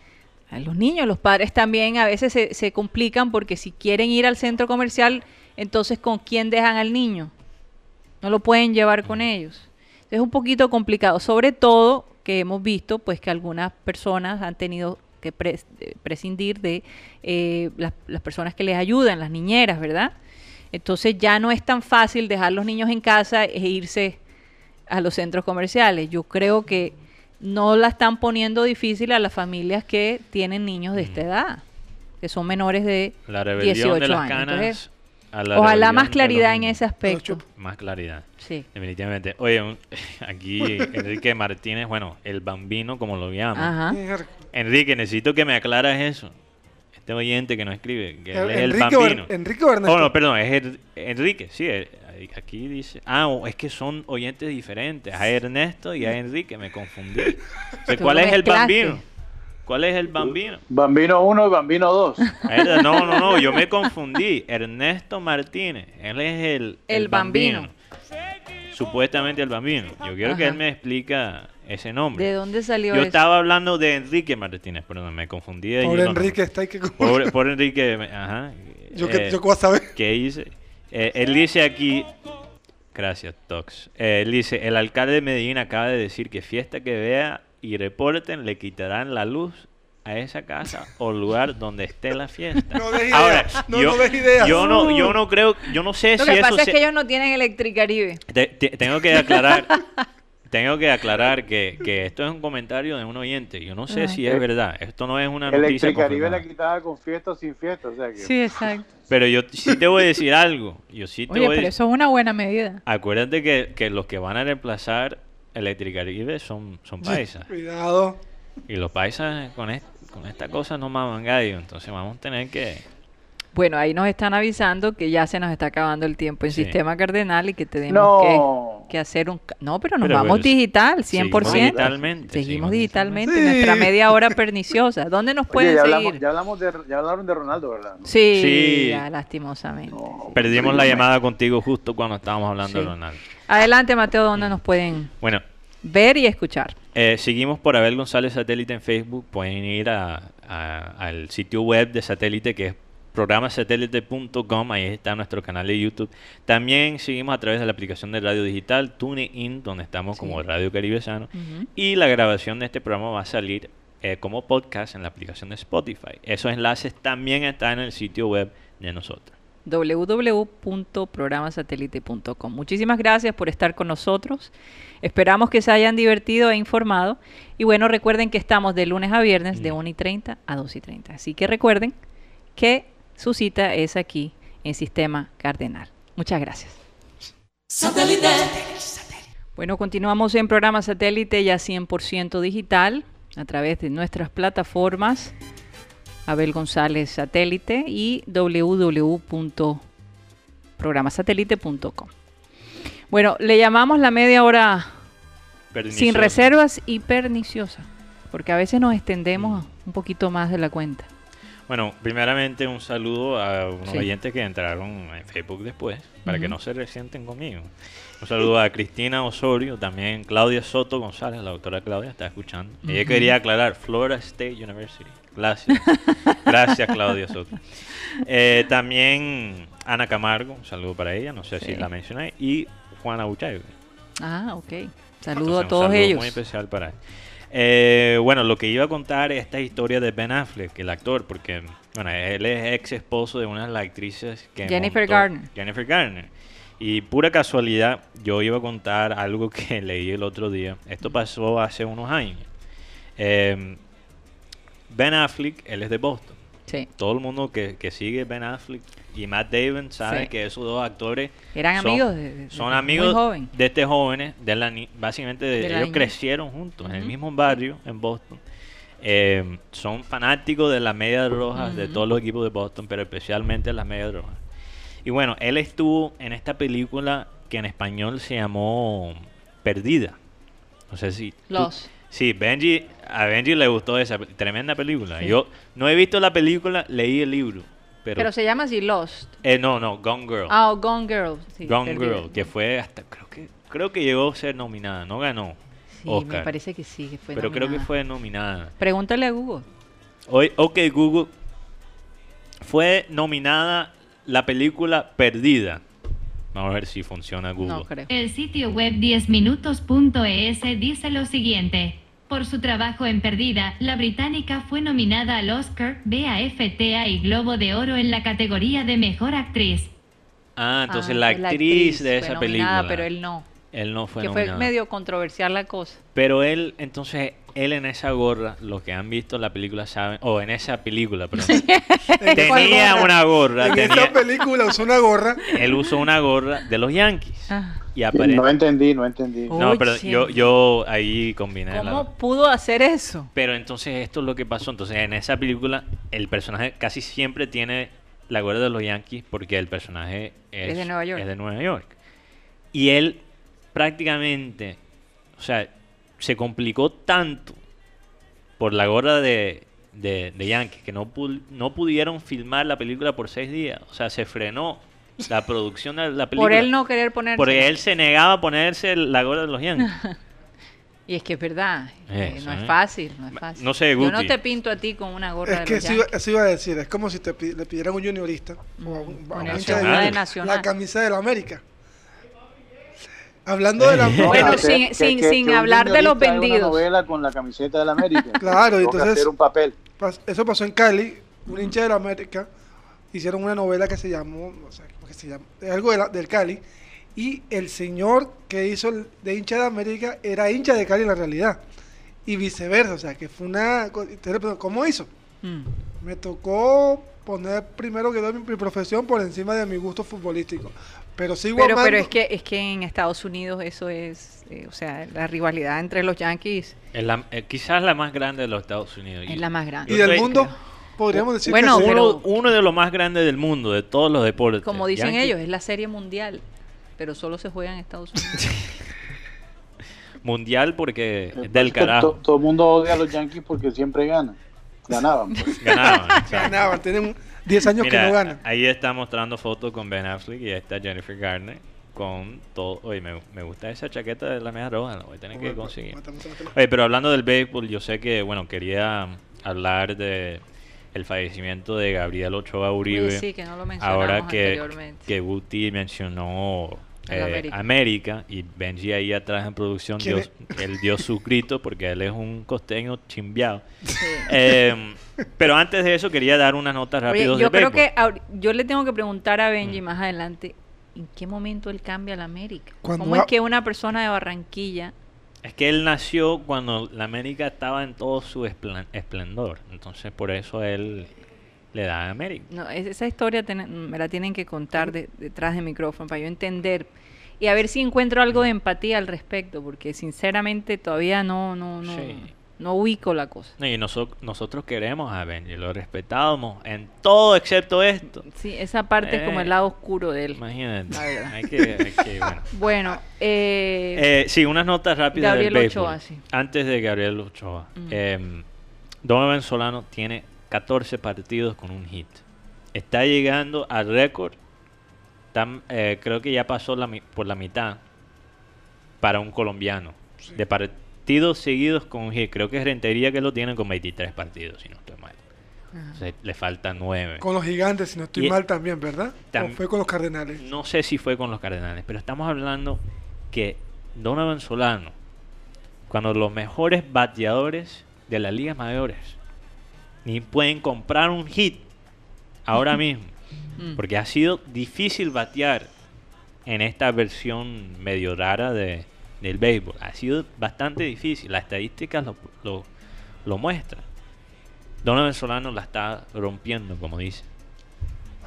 A los niños, los padres también a veces se, se complican porque si quieren ir al centro comercial, entonces ¿con quién dejan al niño? No lo pueden llevar con ellos. Es un poquito complicado, sobre todo que hemos visto pues que algunas personas han tenido que pres- eh, prescindir de eh, las, las personas que les ayudan, las niñeras, ¿verdad? Entonces ya no es tan fácil dejar los niños en casa e irse a los centros comerciales. Yo creo que no la están poniendo difícil a las familias que tienen niños de esta edad, que son menores de La rebelión 18 de las años. canas. Entonces, a la ojalá rebelión más claridad en ese aspecto. Más claridad. Sí. Definitivamente. Oye, un- aquí Enrique Martínez, bueno, el bambino, como lo llaman. Enrique, necesito que me aclaras eso. Este oyente que no escribe, que él es el Enrique, o bambino. Enrique o Ernesto. Oh, no, perdón, es Enrique, sí, eh, aquí dice. Ah, oh, es que son oyentes diferentes. A Ernesto y a Enrique, me confundí. O sea, Tú ¿Cuál es el bambino? ¿Cuál es el bambino? Bambino 1 y Bambino 2. A él- No, no, no, yo me confundí. Ernesto Martínez, él es el, El bambino. Supuestamente el bambino. Yo quiero que él me explica ese nombre. ¿De dónde salió Yo eso? estaba hablando de Enrique Martínez, perdón, me confundí de no. Enrique está ahí que... Pobre, pobre Enrique, ajá. Yo que Eh, yo qué voy a saber. ¿Qué dice? Eh, él dice aquí, gracias Tox, Eh, él dice, el alcalde de Medellín acaba de decir que fiesta que vea y reporten le quitarán la luz a esa casa o lugar donde esté la fiesta. No des Ahora, ideas, no, yo, no des ideas. yo no, yo no creo, yo no sé Lo si que eso pasa es se- que ellos no tienen Electricaribe. te- te- tengo que aclarar, tengo que aclarar que, que esto es un comentario de un oyente. Yo no sé Ah. si es verdad. Esto no es una noticia Electricaribe la quitaba con fiesta o sin fiesta. O sea que, Sí, exacto. Pero yo sí te voy a decir algo. Yo sí te Oye, voy a pero eso es una buena medida. Acuérdate que, que los que van a reemplazar Electricaribe son, son paisas. Cuidado. Y los paisas con, es- con esta cosa no maman gallo. Entonces vamos a tener que... Bueno, ahí nos están avisando que ya se nos está acabando el tiempo en Sí. Sistema Cardenal y que tenemos no. que, que hacer un... No, pero nos Pero, vamos pero, digital, seguimos 100%. digitalmente, Seguimos seguimos digitalmente, Sí. nuestra media hora perniciosa. ¿Dónde nos Oye, pueden ya hablamos, seguir? ya, hablamos de, ya hablaron de Ronaldo, ¿verdad? Sí, Sí. ya, lastimosamente. Perdimos la llamada contigo justo cuando estábamos hablando Sí. de Ronaldo. Adelante, Mateo, ¿dónde nos pueden Bueno, ver y escuchar? Eh, seguimos por Abel González Satélite en Facebook. Pueden ir a- a- al sitio web de Satélite que es programasatélite.com. Ahí está nuestro canal de YouTube. También seguimos a través de la aplicación de radio digital TuneIn, donde estamos como. Radio Caribe Sano. Ujú. Y la grabación de este programa va a salir eh, como podcast en la aplicación de Spotify. Esos enlaces también están en el sitio web de nosotros. www.programasatélite.com. Muchísimas gracias por estar con nosotros. Esperamos que se hayan divertido e informado. Y bueno, recuerden que estamos de lunes a viernes de Mm. 1 y 30 a 2 y 30. Así que recuerden que su cita es aquí en Sistema Cardenal. Muchas gracias. Bueno, continuamos en programa satélite ya 100% digital a través de nuestras plataformas Abel González Satélite y www.programasatélite.com. Bueno, le llamamos la media hora sin reservas y perniciosa, porque a veces nos extendemos un poquito más de la cuenta. Bueno, primeramente un saludo a unos Sí. oyentes que entraron en Facebook después, para que Ujú. no se resienten conmigo. Un saludo a Cristina Osorio, también Claudia Soto González, la doctora Claudia, está escuchando. Ella Ujú. quería aclarar, Florida State University. Gracias. Gracias, Claudia Soto. Eh, también Ana Camargo, un saludo para ella, no sé Sí. si la mencioné, y Juana Buchay. Ah, ok. Saludo Entonces, a un todos saludo ellos. Muy especial para él. Eh, bueno, lo que iba a contar es esta historia de Ben Affleck, el actor, porque bueno, él es ex esposo de una de las actrices que Jennifer montó- Garner. Jennifer Garner. Y pura casualidad, yo iba a contar algo que leí el otro día. Esto pasó hace unos años. Eh, ben Affleck, él es de Boston. Sí. Todo el mundo que, que sigue Ben Affleck y Matt Damon sabe Sí. que esos dos actores Eran son- amigos de, de- son amigos joven. de este jóvenes, de la básicamente de- ellos crecieron juntos en el mismo barrio en Boston. Eh, son fanáticos de las medias rojas de todos los equipos de Boston, pero especialmente las medias rojas. Y bueno, él estuvo en esta película que en español se llamó Perdida. No sé si... tú- Los. Sí, Benji, a Benji le gustó esa tremenda película. Sí. Yo no he visto la película, leí el libro. Pero, Pero, se llama así Lost. eh, no, no, Gone Girl. Ah, o Gone Girl. sí, Gone. Girl, que fue hasta, creo que, creo que llegó a ser nominada, no ganó, Sí, Oscar. me parece que sí, que fue pero creo que fue nominada. Pregúntale a Google. Hoy, ok, Google, fue nominada la película Perdida. Vamos a ver si funciona Google. No creo. El sitio web 10minutos.es dice lo siguiente. Por su trabajo en Perdida, la británica fue nominada al Oscar, BAFTA y Globo de Oro en la categoría de Mejor Actriz. Ah, entonces Ah, la pues actriz de fue esa nominada, película. Pero él no. Él no fue que fue nominado. medio controversial la cosa. Pero él, entonces, él en esa gorra, los que han visto la película saben, o en esa película, pero ¿En cuál tenía gorra? una gorra, En tenía- esa película usó una gorra. él usó una gorra de los Yankees. Ah, Y aparece. No entendí, no entendí. No, pero yo, yo ahí combiné la- ¿Cómo pudo hacer eso? Pero entonces esto es lo que pasó. Entonces en esa película el personaje casi siempre tiene la gorra de los Yankees porque el personaje es, Es de Nueva York. es de Nueva York. Y él prácticamente, o sea, se complicó tanto por la gorra de, de, de Yankees que no, pu- no pudieron filmar la película por seis días. O sea, se frenó la producción de la película. Por él no querer ponerse. Porque él se negaba a ponerse la gorra de los Yankees. Y es que es verdad, eh, Eso, no es ¿eh? fácil, no es fácil. No sé, Yo no Guti. te pinto a ti con una gorra Es de que los eso iba, Yankees. eso iba a decir, es como si te le pidieran un juniorista o a un, a un hincha de una Junior de Nacional. la camisa de la América. Hablando de la Bueno, sin- que- sin- que- sin que hablar de los vendidos. Una novela con la camiseta de la América. Claro, que entonces- hacer un papel. Pas- Eso pasó en Cali, un hincha de la América, hicieron una novela que se llamó, no sé se llama, es algo de la- del Cali, y el señor que hizo el de hincha de América era hincha de Cali en la realidad. Y viceversa, o sea, que fue una... ¿Cómo hizo? Mm. Me tocó poner primero que todo mi, mi profesión por encima de mi gusto futbolístico. Pero sigo Pero, amando- pero es que es que en Estados Unidos eso es, eh, o sea, la rivalidad entre los Yankees Es la- eh, quizás la más grande de los Estados Unidos. es la más grande. Y del mundo, podríamos decir Bueno, que uno, uno de los más grandes del mundo, de todos los deportes. Como dicen ellos, es la serie mundial, pero solo se juega en Estados Unidos. Mundial porque es del to- carajo. todo el mundo odia a los Yankees porque siempre ganan. Ganaban. pues. Ganaban. Ganaban, tienen 10 años Mira, que no ganan. ahí está mostrando fotos con Ben Affleck y ahí está Jennifer Garner con todo. Oye, me, me gusta esa chaqueta de la media roja, la voy a tener que conseguir. Oye, pero hablando del béisbol, yo sé que, bueno, quería hablar de el fallecimiento de Gabriel Ochoa Uribe. Sí, que no lo mencionamos ahora que, anteriormente. que Guti mencionó eh, América. América. y Benji ahí atrás en producción ¿Quién dio, él dio su grito porque él es un costeño chimbiado. Sí. Eh, pero antes de eso quería dar unas notas rápidas yo creo béisbol. que yo le tengo que preguntar a Benji Mm. más adelante en qué momento él cambia a la América. Cuando ¿Cómo va- es que una persona de Barranquilla Es que él nació cuando la América estaba en todo su esplen- esplendor. Entonces, por eso él le da a América. No, es- esa historia ten- me la tienen que contar de- detrás del micrófono para yo entender y a ver si encuentro algo de empatía al respecto, porque sinceramente todavía no no no, Sí. No ubico la cosa. No, Y noso- nosotros queremos a Benji, lo respetamos en todo excepto esto. Sí, esa parte es como el Eh, lado oscuro de él. Imagínate. La verdad. Hay que, hay que, bueno. Bueno, eh, Eh, sí, unas notas rápidas Gabriel del. Ochoa, sí. Antes de Gabriel Ochoa. Mm. eh, Donovan Solano tiene 14 partidos con un hit. Está llegando al récord. Eh, creo que ya pasó la por la mitad para un colombiano. De partidos seguidos con un hit. Creo que es Rentería que lo tiene con 23 partidos, si no estoy mal. ajá. O sea, le faltan 9. Con los gigantes, si no estoy Y- mal también, ¿verdad? Tam- ¿O fue con los cardenales? No sé si fue con los Cardenales, pero estamos hablando que Donovan Solano, cuando los mejores bateadores de las ligas mayores ni pueden comprar un hit ahora mismo, Mm. porque ha sido difícil batear en esta versión medio rara de, del béisbol. Ha sido bastante difícil, las estadísticas lo, lo, lo muestran. Donovan Solano la está rompiendo, como dice.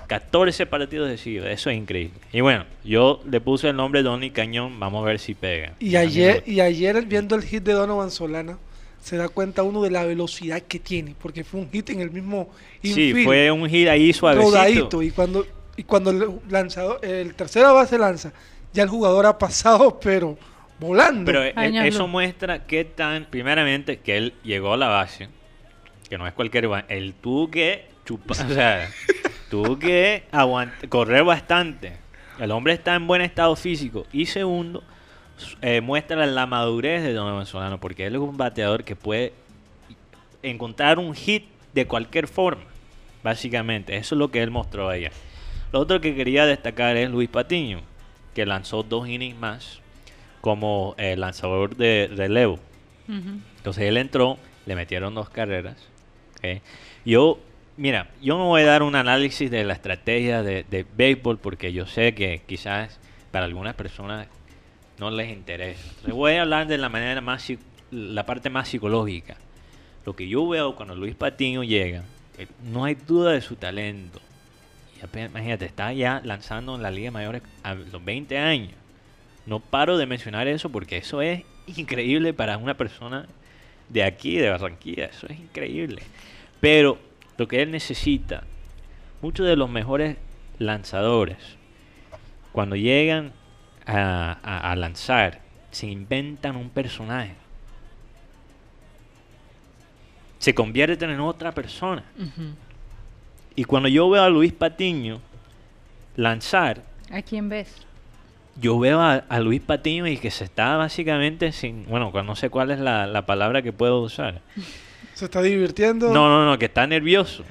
14 partidos decididos, eso es increíble. Y bueno, yo le puse el nombre Donny Cañón, vamos a ver si pega. Y ayer, y ayer viendo el hit de Donovan Solana, se da cuenta uno de la velocidad que tiene, porque fue un hit en el mismo Sí, infield, fue un hit ahí suavecito. rodadito, y cuando y cuando el lanzador, el tercera base lanza, ya el jugador ha pasado, pero volando. Pero eh, no, eso muestra que tan, primeramente, que él llegó a la base, que no es cualquier ba- él tuvo que chupar, o sea, tuvo que aguant- correr bastante. El hombre está en buen estado físico. Y segundo, eh, muestra la madurez de Donovan Solano, porque él es un bateador que puede encontrar un hit de cualquier forma, básicamente. Eso es lo que él mostró ayer. Lo otro que quería destacar es Luis Patiño, que lanzó dos innings más como eh, lanzador de relevo. Entonces él entró, le metieron dos carreras. Yo, mira, yo no voy a dar un análisis de la estrategia de, de béisbol porque yo sé que quizás para algunas personas no les interesa. Entonces voy a hablar de la manera más, la parte más psicológica. Lo que yo veo cuando Luis Patiño llega, eh, no hay duda de su talento. Y apenas- imagínate, está ya lanzando en la Liga Mayores a los 20 años. No paro de mencionar eso porque eso es increíble para una persona de aquí, de Barranquilla. Eso es increíble. Pero lo que él necesita, muchos de los mejores lanzadores, cuando llegan a, a- a lanzar, se inventan un personaje. Se convierten en otra persona. Y cuando yo veo a Luis Patiño lanzar, ¿A quién ves? Yo veo a, a Luis Patiño y que se está básicamente sin, bueno, no sé cuál es la, la palabra que puedo usar. se está divirtiendo. No, no, no, que está nervioso,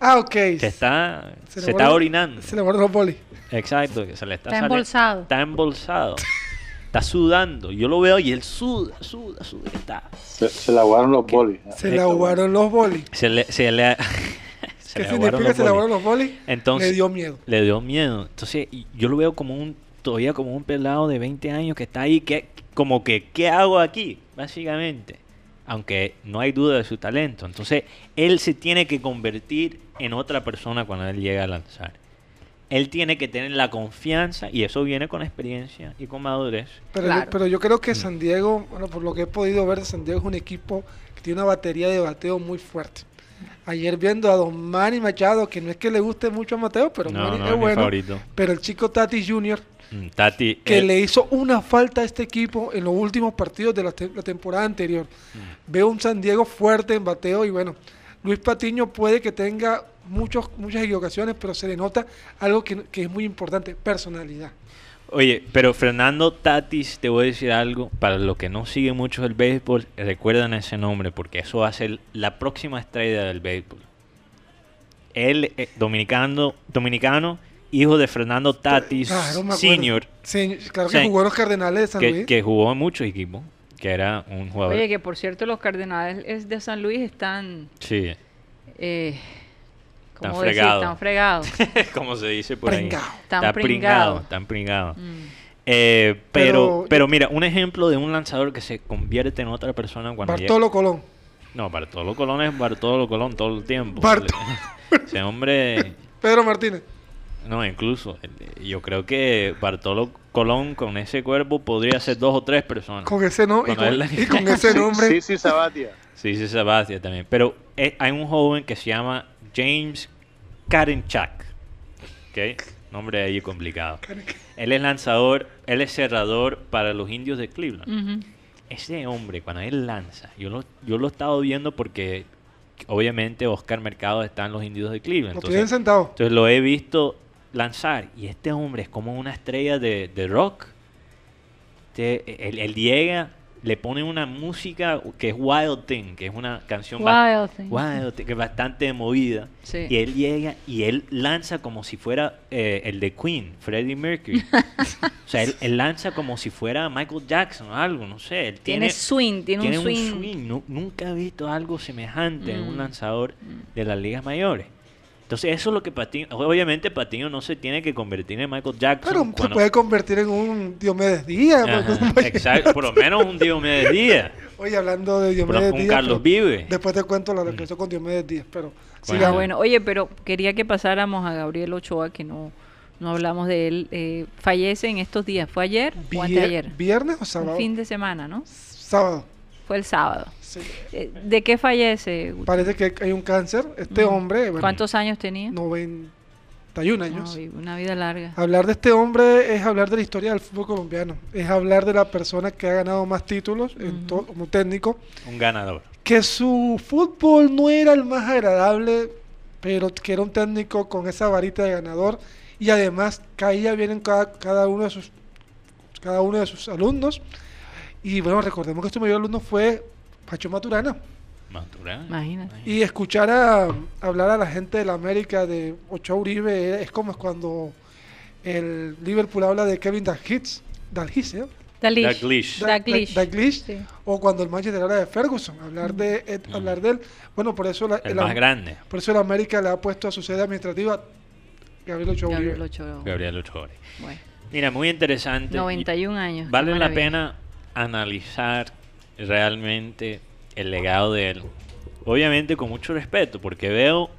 Ah, ok. que está, se, le está orinando. Se le guardan los bolis. Exacto, que se le está Está embolsado. Está embolsado. está sudando. Yo lo veo y él suda, suda, suda. Está. Se, se la guardaron los bolis. Se le aguaron los bolis. Se le, se le, se ¿Qué le aguaron significa se le aguaron los bolis? Entonces, le dio miedo. le dio miedo. Entonces, yo lo veo como un todavía como un pelado de 20 años que está ahí, que como que, ¿qué hago aquí? Básicamente. Aunque no hay duda de su talento. Entonces, él se tiene que convertir en otra persona cuando él llega a lanzar. Él tiene que tener la confianza y eso viene con experiencia y con madurez. Pero, Claro. yo, pero yo creo que San Diego, bueno, por lo que he podido ver, San Diego es un equipo que tiene una batería de bateo muy fuerte. Ayer viendo a Don Manny Machado, que no es que le guste mucho a Mateo, pero No, Manny no es bueno. favorito. Pero el chico Tati Jr., Mm, Tati, que él- le hizo una falta a este equipo en los últimos partidos de la, te- la temporada anterior. Mm. Veo un San Diego fuerte en bateo y bueno, Luis Patiño puede que tenga muchos, muchas equivocaciones, pero se le nota algo que, que es muy importante, personalidad. Oye, pero Fernando Tatis, te voy a decir algo, para los que no siguen mucho el béisbol, recuerdan ese nombre, porque eso va a ser la próxima estrella del béisbol. Él, eh, dominicano, dominicano, hijo de Fernando Tatis Claro. Senior, claro que jugó en los Cardenales de San que, Luis. que jugó en muchos equipos, que era un jugador. Oye, que por cierto los Cardenales de San Luis están... Sí, Eh, Están fregados. Están fregados. como se dice por ahí. Están Está pringado, pringados. están pringado. Mm. Eh, pero, Pero- pero mira, un ejemplo de un lanzador que se convierte en otra persona cuando llega- Bartolo Colón. No, Bartolo Colón es Bartolo Colón todo el tiempo. Barto- Ese hombre, Pedro Martínez. No, incluso, eh, yo creo que Bartolo Colón con ese cuerpo podría ser dos o tres personas. Con ese, no, y con, y con ese nombre. Sí, sí, Sabatia. Sí, sí, Sebastián también. Pero eh, hay un joven que se llama James Karinchak. ¿Ok? Nombre ahí complicado. Él es lanzador, él es cerrador para los indios de Cleveland. Ese hombre, cuando él lanza, yo lo, yo lo he estado viendo porque obviamente Oscar Mercado está en los indios de Cleveland. Lo Entonces, tienen sentado. entonces lo he visto lanzar y este hombre es como una estrella de, de rock. Este, él, él llega, le pone una música que es Wild Thing, que es una canción Wild Thing. Wild Thing, que es bastante movida. Sí. Y él llega y él lanza como si fuera eh, el de Queen, Freddie Mercury. o sea, él, él lanza como si fuera Michael Jackson o algo, no sé. Él Tiene tiene, swing, tiene, un swing. Nu- nunca he visto algo semejante en un Mm. lanzador de las ligas mayores. Entonces eso es lo que Patiño, obviamente Patiño no se tiene que convertir en Michael Jackson. Pero se puede convertir en un Diomedes Díaz. Ajá, exacto, por lo menos un Diomedes Díaz, Oye, hablando de Diomedes un Díaz. Carlos pero Vive. Después te cuento la reflexión con Diomedes Díaz, pero Bueno. Ah, bueno, oye, pero quería que pasáramos a Gabriel Ochoa, que no, no hablamos de él. Eh, fallece en estos días. ¿Fue ayer o Vier- anteayer? ¿Viernes o El sábado? fin de semana, ¿no? Sábado. Fue el sábado. sí. Eh, ¿De qué fallece? Guti? Parece que hay un cáncer. Este Ujú. hombre, bueno, ¿Cuántos años tenía? 91 años. Ay, una vida larga. Hablar de este hombre es hablar de la historia del fútbol colombiano. Es hablar de la persona que ha ganado más títulos como técnico. Un ganador. Que su fútbol no era el más agradable, pero que era un técnico con esa varita de ganador. Y además caía bien en cada, cada uno de sus cada uno de sus alumnos. Y bueno, recordemos que este mayor alumno fue Pacho Maturana. Maturana. Imagínate. Y escuchar a, hablar a la gente de la América de Ochoa Uribe es como cuando el Liverpool habla de Kevin Dalglish, Dalglish, ¿eh? Dalglish. Dalglish. Da- Dalglish. Da- Dalglish, Sí. o cuando el Manchester habla de Ferguson, hablar de eh, hablar de él. Bueno, por eso la, El la- más grande, por eso la América le ha puesto a su sede administrativa Gabriel Ochoa Gabriel Uribe. Ochoa. Gabriel Ochoa. Bueno, Mira, muy interesante. 91 años. Vale la pena analizar realmente el legado de él. Obviamente con mucho respeto, porque veo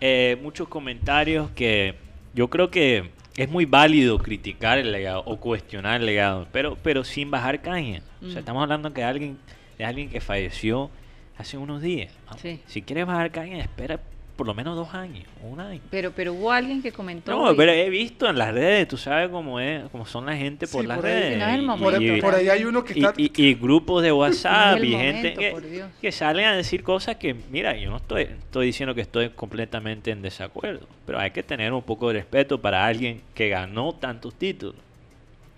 eh, muchos comentarios que yo creo que es muy válido criticar el legado o cuestionar el legado, pero, pero sin bajar caña. O Mm. sea, estamos hablando que alguien, de alguien que falleció hace unos días. ¿no? Sí. Si quieres bajar caña, espera por lo menos dos años, un año. Pero, pero hubo alguien que comentó. No, y- pero he visto en las redes, tú sabes cómo es, cómo son la gente por Sí, las por ahí. redes. No y- y- Por, por ahí hay uno que y, está y- y grupos de WhatsApp el y momento, gente que salen a decir cosas que, mira, yo no estoy, estoy diciendo que estoy completamente en desacuerdo, pero hay que tener un poco de respeto para alguien que ganó tantos títulos.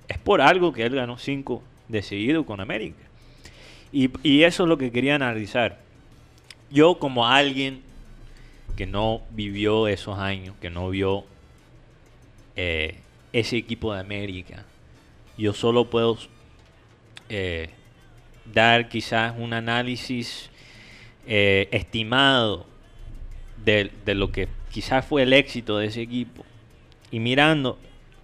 Es por algo que él ganó cinco de seguido con América. Y, y eso es lo que quería analizar. Yo como alguien que no vivió esos años, que no vio eh, ese equipo de América, yo solo puedo eh, dar quizás un análisis eh, estimado de, lo que quizás fue el éxito de ese equipo. Y mirando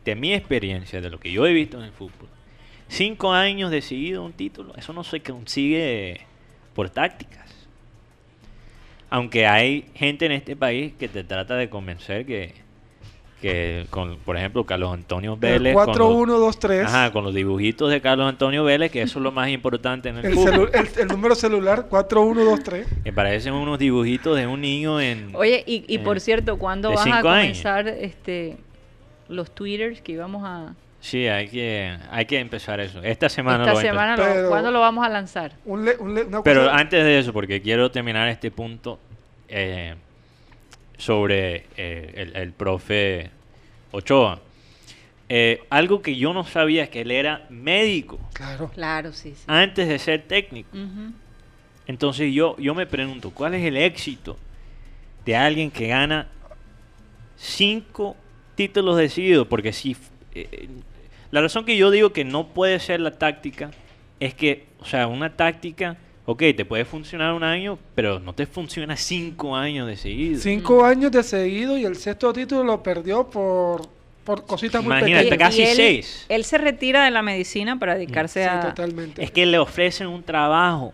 de mi experiencia, de lo que yo he visto en el fútbol, cinco años de seguido un título, eso no se consigue por tácticas. Aunque hay gente en este país que te trata de convencer que, que con, por ejemplo, Carlos Antonio Vélez, con 4, los, 1, 2, 3. ajá, con los dibujitos de Carlos Antonio Vélez, que eso es lo más importante en el, El, fútbol. el- el número celular 4, 1, 2, 3. Me parecen unos dibujitos de un niño en... Oye, y, y por cierto, ¿cuándo van a años. comenzar este los twitters que íbamos a... Sí, hay que, hay que empezar eso. Esta semana esta lo semana, lo- Pero- ¿cuándo lo vamos a lanzar? Un le- un le- una Pero cosa- antes de eso, porque quiero terminar este punto eh, sobre eh, el, el profe Ochoa. Eh, algo que yo no sabía es que él era médico Claro. Claro, sí, sí. antes de ser técnico. Entonces yo, yo me pregunto, ¿cuál es el éxito de alguien que gana cinco títulos decididos? Porque si... eh, eh, la razón que yo digo que no puede ser la táctica es que, o sea, una táctica, ok, te puede funcionar un año, pero no te funciona cinco años de seguido. Cinco años de seguido y el sexto título lo perdió por, por cositas muy Imagínate, pequeñas. casi él, seis. Él se retira de la medicina para dedicarse Sí, a... totalmente. Es que le ofrecen un trabajo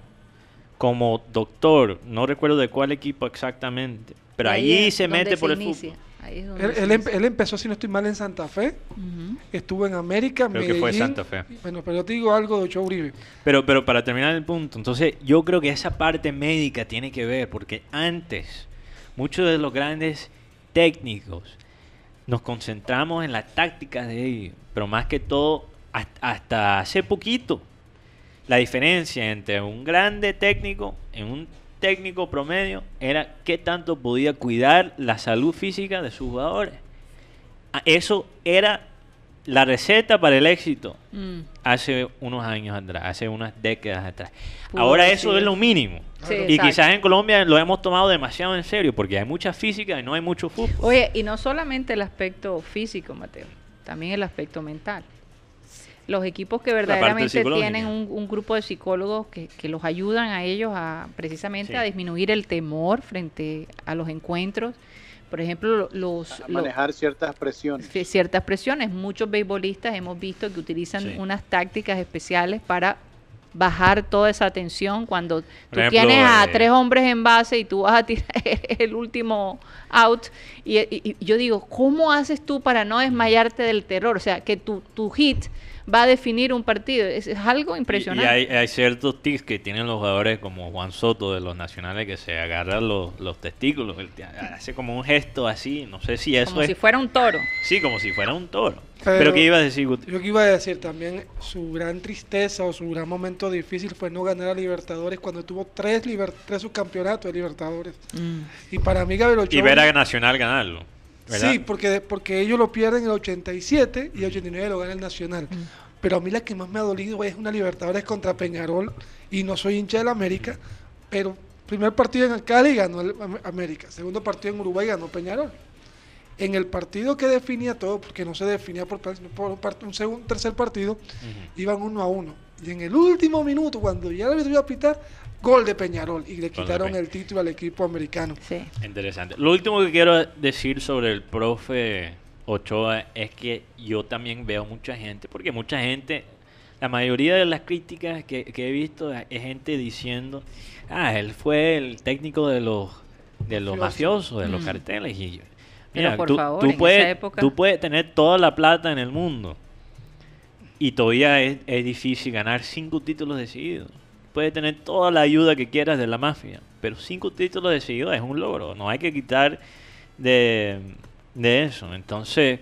como doctor, no recuerdo de cuál equipo exactamente, pero es se mete por el inicia. fútbol. Ahí es donde Él, em- empezó, si no estoy mal, en Santa Fe. Estuvo en América, Creo que fue Medellín. Santa Fe. Bueno, pero yo te digo algo de Ochoa Uribe. Pero, pero para terminar el punto, entonces yo creo que esa parte médica tiene que ver, porque antes muchos de los grandes técnicos nos concentramos en las tácticas de ellos, pero más que todo hasta, hasta hace poquito la diferencia entre un grande técnico y un técnico promedio era qué tanto podía cuidar la salud física de sus jugadores. Ah, Eso era la receta para el éxito Mm. hace unos años atrás, hace unas décadas atrás. Ahora eso es lo mínimo. Sí, y exacto. quizás en Colombia lo hemos tomado demasiado en serio porque hay mucha física y no hay mucho fútbol. Oye, y no solamente el aspecto físico, Mateo, también el aspecto mental. Los equipos que verdaderamente tienen un, un grupo de psicólogos que, que los ayudan a ellos a precisamente Sí. a disminuir el temor frente a los encuentros. Por ejemplo, los, A manejar ciertas presiones. ciertas presiones. Muchos beisbolistas hemos visto que utilizan Sí. unas tácticas especiales para bajar toda esa tensión cuando tú ejemplo, tienes a eh, tres hombres en base y tú vas a tirar el último out y, y- y yo digo, ¿cómo haces tú para no desmayarte del terror? O sea, que tu, tu hit va a definir un partido. Es, es algo Y, y impresionante. hay, hay ciertos tics que tienen los jugadores como Juan Soto de los nacionales que se agarran los, los testículos. Él hace como un gesto así, no sé si eso como es... si fuera un toro. Sí, como si fuera un toro. Pero- Pero, ¿qué iba a decir, Guti? Yo que iba a decir también, su gran tristeza o su gran momento difícil fue no ganar a Libertadores cuando tuvo tres, liber- tres subcampeonatos de Libertadores. Mm. Y para mí Gabriel Ochoa... Y ver a Nacional ganarlo. ¿Verdad? Sí, porque, porque ellos lo pierden en el 87 y el 89 lo gana el Nacional. Pero a mí la que más me ha dolido es una Libertadores contra Peñarol y no soy hincha del América, pero primer partido en el Cali ganó el Am- América, segundo partido en Uruguay ganó Peñarol. En el partido que definía todo, porque no se definía por, por un segundo, tercer partido, iban uno a uno. Y en el último minuto, cuando ya el árbitro iba a pitar, gol de Peñarol y le quitaron el título al equipo americano. Sí. Interesante. Lo último que quiero decir sobre el profe Ochoa es que yo también veo mucha gente, porque mucha gente, la mayoría de las críticas que, que he visto es gente diciendo, ah, él fue el técnico de los de los Mafioso. mafiosos, de los Mm. carteles. Y yo, Pero mira, por tú, favor, tú en esa puedes, época- tú puedes tener toda la plata en el mundo y todavía es, es difícil ganar cinco títulos decididos. Puedes tener toda la ayuda que quieras de la mafia, pero cinco títulos decididos es un logro. No hay que quitar de, de eso. Entonces,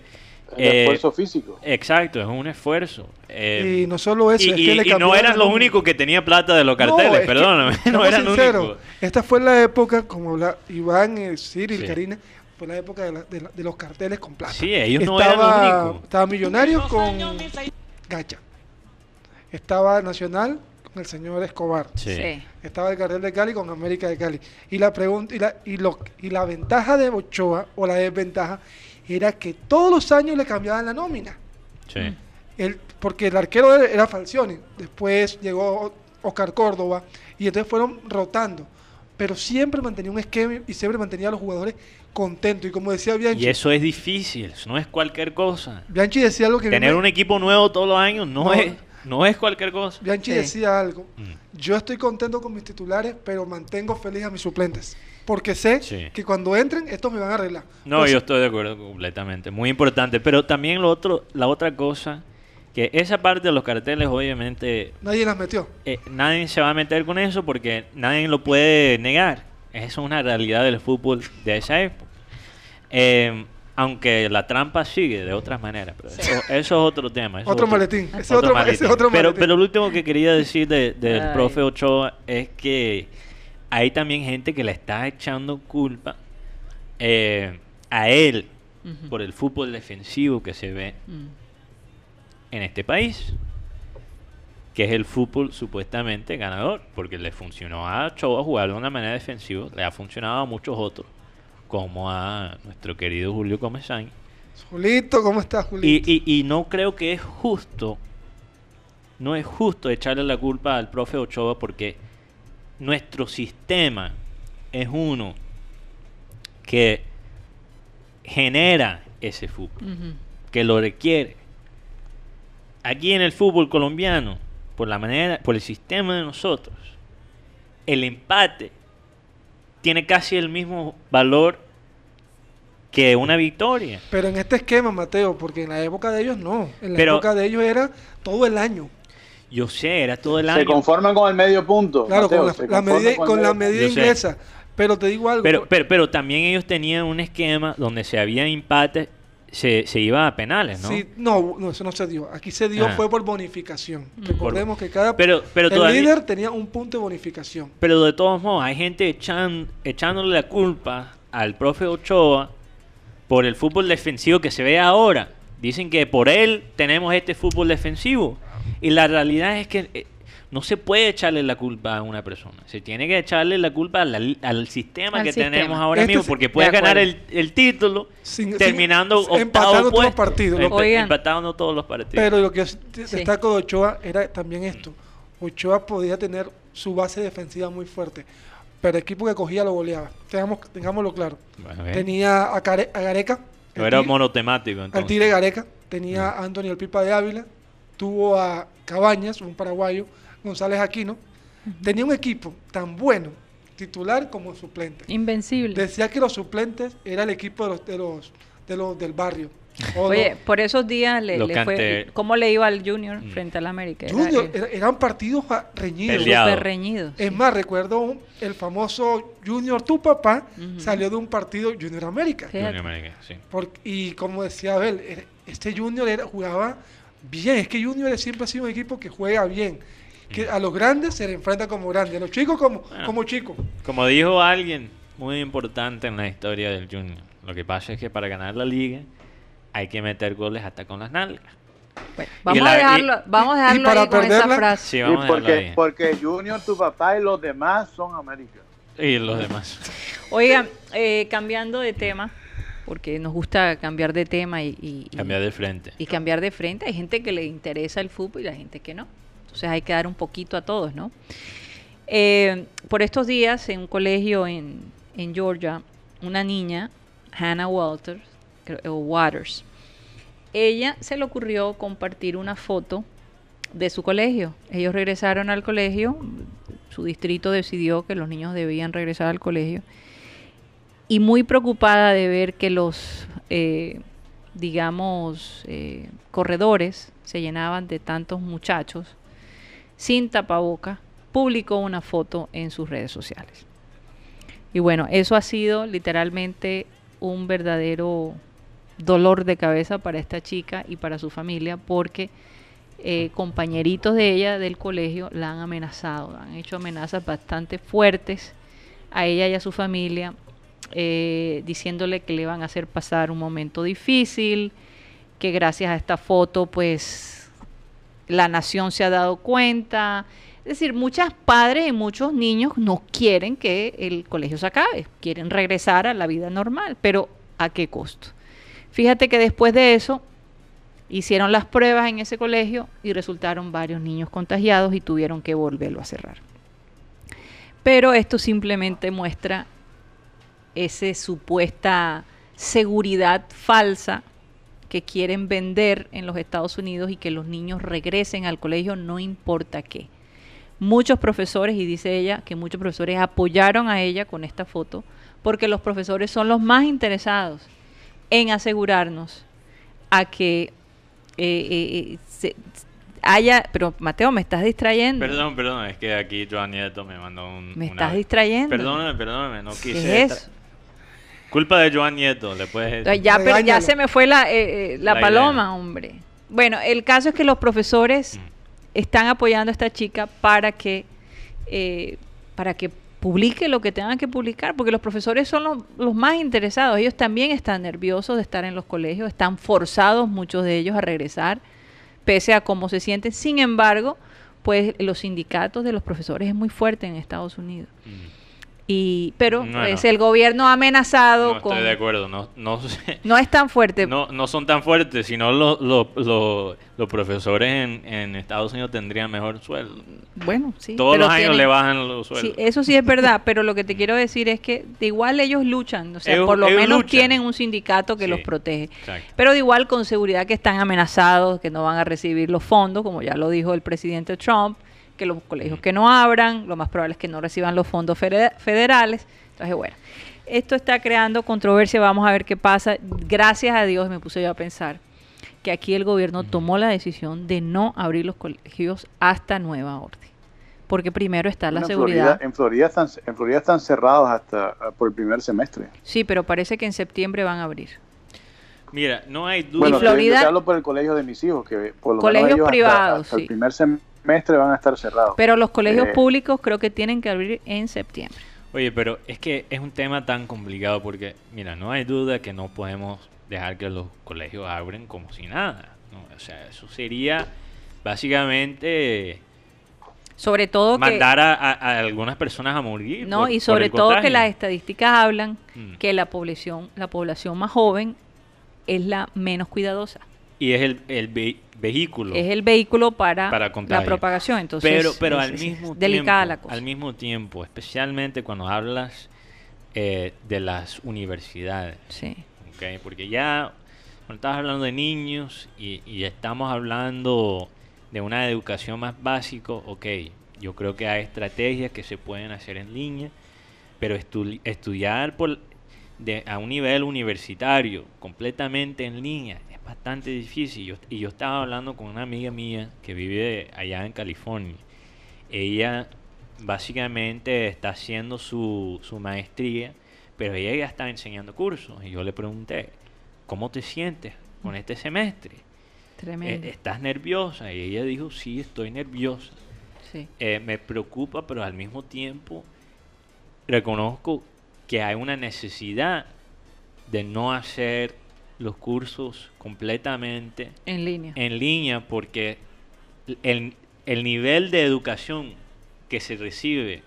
El eh, esfuerzo físico. exacto, es un esfuerzo. Eh, y no solo eso, y, es que y- le y no el los únicos que tenía plata de los No, carteles, es que, perdóname, no seamos eran los únicos. Esta fue la época, como la Iván, eh, Cyril, Sí. Karina, fue la época de, la- de la- de los carteles con plata. Sí, ellos no eran estaba, los únicos. Estaba Millonarios con Gacha. Estaba Nacional con el señor Escobar. Sí. Sí. Estaba el cartel de Cali con América de Cali. Y la pregunta y la, y lo, y la ventaja de Ochoa o la desventaja era que todos los años le cambiaban la nómina. Sí. El, porque el arquero era- era Falcioni, después llegó Oscar Córdoba y entonces fueron rotando, pero siempre mantenía un esquema y siempre mantenía a los jugadores contento. Y como decía Bianchi, Y eso es difícil, no es cualquier cosa. Bianchi decía algo que Tener me- un equipo nuevo todos los años no, No. es no es cualquier cosa. Bianchi Sí. decía algo. Mm. Yo estoy contento con mis titulares, pero mantengo feliz a mis suplentes. Porque sé Sí. que cuando entren, estos me van a arreglar. No, Pues, yo estoy de acuerdo completamente. Muy importante. Pero también lo otro, la otra cosa, que esa parte de los carteles, obviamente, Nadie las metió. eh, nadie se va a meter con eso porque nadie lo puede negar. Es una realidad del fútbol de esa época. Eh, aunque la trampa sigue de otras maneras. Pero eso, eso es otro tema. Otro maletín. Ese es otro, ese es otro pero, maletín. pero lo último que quería decir de- del Ay. profe Ochoa es que hay también gente que le está echando culpa eh, a él por el fútbol defensivo que se ve Mm. en este país, que es el fútbol supuestamente ganador, porque le funcionó a Ochoa jugar de una manera defensiva, le ha funcionado a muchos otros, como a nuestro querido Julio Comesaña. Julito, ¿cómo estás, Julito? Y, y, y no creo que es justo, no es justo echarle la culpa al profe Ochoa porque nuestro sistema es uno que genera ese fútbol, que lo requiere. Aquí en el fútbol colombiano, por la manera, por el sistema de nosotros, el empate tiene casi el mismo valor que una victoria. Pero en este esquema, Mateo, porque en la época de ellos no. En la Pero- época de ellos era todo el año. Yo sé, era todo el Se año. conforman con el medio punto. Claro, Mateo, con la, se la medida, el con la medida sé. inglesa. Pero te digo algo. Pero, pero, pero también ellos tenían un esquema donde se había empate, se, se iba a penales, ¿no? Sí, no, no, eso no se dio. Aquí se dio Ah. fue por bonificación. Mm. Recordemos que cada Pero, pero el todavía- líder tenía un punto de bonificación. Pero de todos modos, hay gente echan- echándole la culpa al profe Ochoa por el fútbol defensivo que se ve ahora. Dicen que por él tenemos este fútbol defensivo. Y la realidad es que eh, no se puede echarle la culpa a una persona. Se tiene que echarle la culpa al, al sistema Al que sistema. tenemos ahora Este mismo. Porque de puedes ganar el, el título Sin- terminando sin- empatando todos los partidos. Empa- Oigan. empatando todos los partidos. Pero lo que Sí. destaco de Ochoa era también esto. Ochoa podía tener su base defensiva muy fuerte. Pero el equipo que cogía lo goleaba. Tengamos, tengámoslo claro. Bueno, Tenía a, Care- a Gareca. no era Tigre- monotemático al entonces. Tigre Gareca. Tenía a Anthony El Pipa de Ávila. Tuvo a Cabañas, un paraguayo. González Aquino. Tenía un equipo tan bueno, titular como suplente. Invencible. Decía que los suplentes era el equipo de los, de los, de los del barrio. O Oye, por esos días le, fue. ¿Cómo le iba al Junior Mm. frente al América? Era, Junior, era- eran partidos reñidos. Es sí. más, recuerdo un- el famoso Junior Tu Papá salió de un partido Junior América. Junior América, sí. Por- y como decía Abel, este Junior era, jugaba bien. Es que Junior siempre ha sido un equipo que juega bien. Que a los grandes se le enfrenta como grandes, a los chicos como, Bueno. como chicos. Como dijo alguien muy importante en la historia del Junior, lo que pasa es que para ganar la liga hay que meter goles hasta con las nalgas. Bueno, vamos, la- a y- dejarlo, vamos a y dejarlo con esa frase. Sí, Y vamos a dejarlo porque, ahí. porque Junior, tu papá y los demás son América. Y los demás. Oigan, eh, cambiando de tema, porque nos gusta cambiar de tema y, y- y- Cambiar de frente. y cambiar de frente. Hay gente que le interesa el fútbol y la gente que no. Entonces hay que dar un poquito a todos, ¿no? Eh, por estos días, en un colegio en, Georgia, una niña, Hannah Walters, o Waters, ella se le ocurrió compartir una foto de su colegio. Ellos regresaron al colegio, su distrito decidió que los niños debían regresar al colegio y muy preocupada de ver que los, eh, digamos, eh, corredores se llenaban de tantos muchachos sin tapaboca, publicó una foto en sus redes sociales. Y bueno, eso ha sido literalmente un verdadero dolor de cabeza para esta chica y para su familia porque eh, compañeritos de ella del colegio la han amenazado, han hecho amenazas bastante fuertes a ella y a su familia, eh, diciéndole que le van a hacer pasar un momento difícil, que gracias a esta foto pues la nación se ha dado cuenta. Es decir, muchos padres y muchos niños no quieren que el colegio se acabe, quieren regresar a la vida normal, pero ¿a qué costo? Fíjate que después de eso hicieron las pruebas en ese colegio y resultaron varios niños contagiados y tuvieron que volverlo a cerrar. Pero esto simplemente muestra esa supuesta seguridad falsa que quieren vender en los Estados Unidos y que los niños regresen al colegio no importa qué. Muchos profesores, y dice ella que muchos profesores apoyaron a ella con esta foto, porque los profesores son los más interesados en asegurarnos a que eh, eh, eh, se- haya... Pero Mateo, me estás distrayendo. Perdón, perdón, es que aquí Joan Nieto me mandó un. Me una- estás distrayendo. Perdóname, perdóname, no ¿Qué quise. es eso? Culpa de Joan Nieto, le puedes Entonces, ya, pero ya Regáñalo. se me fue la, eh, eh, la La paloma, idea. hombre. Bueno, el caso es que los profesores Mm. están apoyando a esta chica para que, eh, para que publique lo que tengan que publicar, porque los profesores son los, los más interesados. Ellos también están nerviosos de estar en los colegios, están forzados muchos de ellos a regresar, pese a cómo se sienten. Sin embargo, pues los sindicatos de los profesores es muy fuerte en Estados Unidos. Mm. Y, pero pues, el gobierno ha amenazado No con... estoy de acuerdo, no, no. No es tan fuerte. No, no son tan fuertes, sino los, los, los, los profesores en, en Estados Unidos tendrían mejor sueldo. Bueno, sí. Todos los años tienen- le bajan los sueldos. Sí, eso sí es verdad, pero lo que te quiero decir es que de igual ellos luchan, o sea, Ellos- por lo menos luchan. tienen un sindicato que Sí, los protege. exacto. Pero de igual con seguridad que están amenazados, que no van a recibir los fondos, como ya lo dijo el presidente Trump, que los colegios que no abran, lo más probable es que no reciban los fondos fede- federales. Entonces, bueno, esto está creando controversia, vamos a ver qué pasa. Gracias a Dios me puse yo a pensar que aquí el gobierno tomó la decisión de no abrir los colegios hasta nueva orden. Porque primero está la Bueno, en, seguridad. Florida, en, Florida están, en Florida están cerrados hasta ah, por el primer semestre. Sí, pero parece que en septiembre van a abrir. Mira, no hay duda. Bueno, Florida- yo te hablo por el colegio de mis hijos, que por lo Colegios menos ellos hasta- privados, hasta, sí. el primer semestre van a estar cerrados. Pero los colegios Eh. públicos creo que tienen que abrir en septiembre. Oye, pero es que es un tema tan complicado porque, mira, no hay duda que no podemos dejar que los colegios abren como si nada. ¿no? O sea, eso sería básicamente Sobre todo que mandar a, a- a algunas personas a morir. no por- y por sobre el todo que las estadísticas hablan Mm. que la población la población más joven es la menos cuidadosa. Y es el, el ve- vehículo. Es el vehículo para, Para la propagación, entonces pero pero es- al mismo delicada tiempo, la cosa. al mismo tiempo, especialmente cuando hablas eh, de las universidades, Sí. ¿ok? Porque ya cuando estás hablando de niños y, y estamos hablando de una educación más básico, ok, yo creo que hay estrategias que se pueden hacer en línea, pero estu- estudiar por, de, a un nivel universitario completamente en línea bastante difícil. Yo- y yo estaba hablando con una amiga mía que vive allá en California. Ella básicamente está haciendo su, su maestría, pero ella ya está enseñando cursos. Y yo le pregunté, ¿cómo te sientes con este semestre? Tremendo. Eh, ¿Estás nerviosa? Y ella dijo, sí, estoy nerviosa. sí. Eh, me preocupa, pero al mismo tiempo reconozco que hay una necesidad de no hacer los cursos completamente En línea. en línea porque el, el nivel de educación que se recibe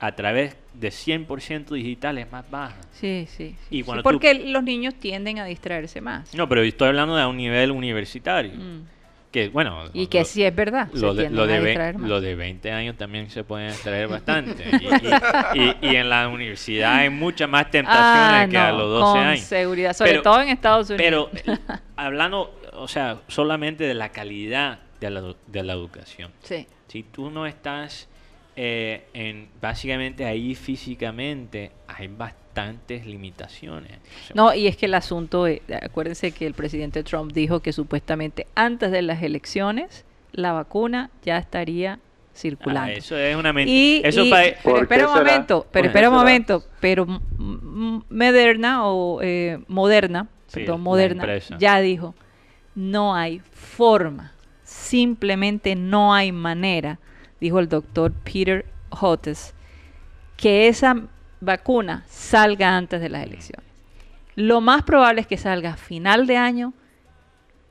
a través de 100% digital es más baja. Sí, sí. sí, Y sí, tú- porque los niños tienden a distraerse más. No, pero estoy hablando de un nivel universitario. Mm. Que bueno, Y lo- que sí es verdad. lo de, lo, de a ve- distraer más. lo de 20 años también se pueden extraer bastante. Y, y- y- y en la universidad hay muchas más tentaciones Ah, que a los 12 con años. seguridad, sobre Pero- todo en Estados Unidos. Pero hablando, o sea, solamente de la calidad de la, de la educación. sí. Si tú no estás eh, en básicamente ahí físicamente, hay bastantes limitaciones. No, y es que el asunto, es- acuérdense que el presidente Trump dijo que supuestamente antes de las elecciones la vacuna ya estaría ah, circulando. eso es una mentira. Y, Eso y- pero ¿Por espera un será? momento, pero ¿Por qué espera un será? momento, pero Moderna o eh, Moderna, Sí, perdón, Moderna ya dijo, no hay forma, simplemente no hay manera, dijo el doctor Peter Hotez, que esa vacuna salga antes de las elecciones. Lo más probable es que salga a final de año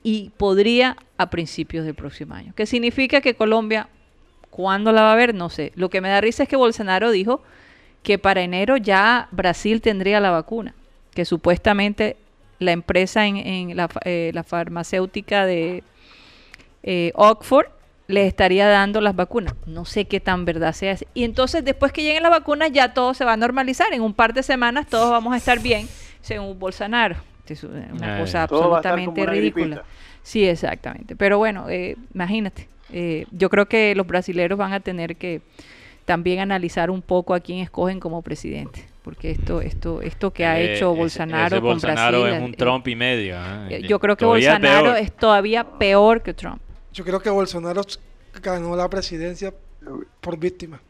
y podría a principios del próximo año. ¿Qué significa que Colombia, cuándo la va a ver? No sé. Lo que me da risa es que Bolsonaro dijo que para enero ya Brasil tendría la vacuna, que supuestamente la empresa en, en la, eh, la farmacéutica de eh, Oxford les estaría dando las vacunas. No sé qué tan verdad sea. eso. Y entonces, después que lleguen las vacunas, ya todo se va a normalizar. En un par de semanas todos vamos a estar bien, según Bolsonaro. Es una Ay. cosa Todo absolutamente una ridícula. gripita. Sí, exactamente. Pero bueno, eh, imagínate. eh, yo creo que los brasileros van a tener que también analizar un poco a quién escogen como presidente. Porque esto, esto, esto que ha Eh, hecho ese- Bolsonaro ese con Bolsonaro Brasil. es un eh, Trump y medio. ¿ah? eh, yo creo que Todavía Bolsonaro peor. es todavía peor que Trump. Yo creo que Bolsonaro ganó la presidencia por víctima.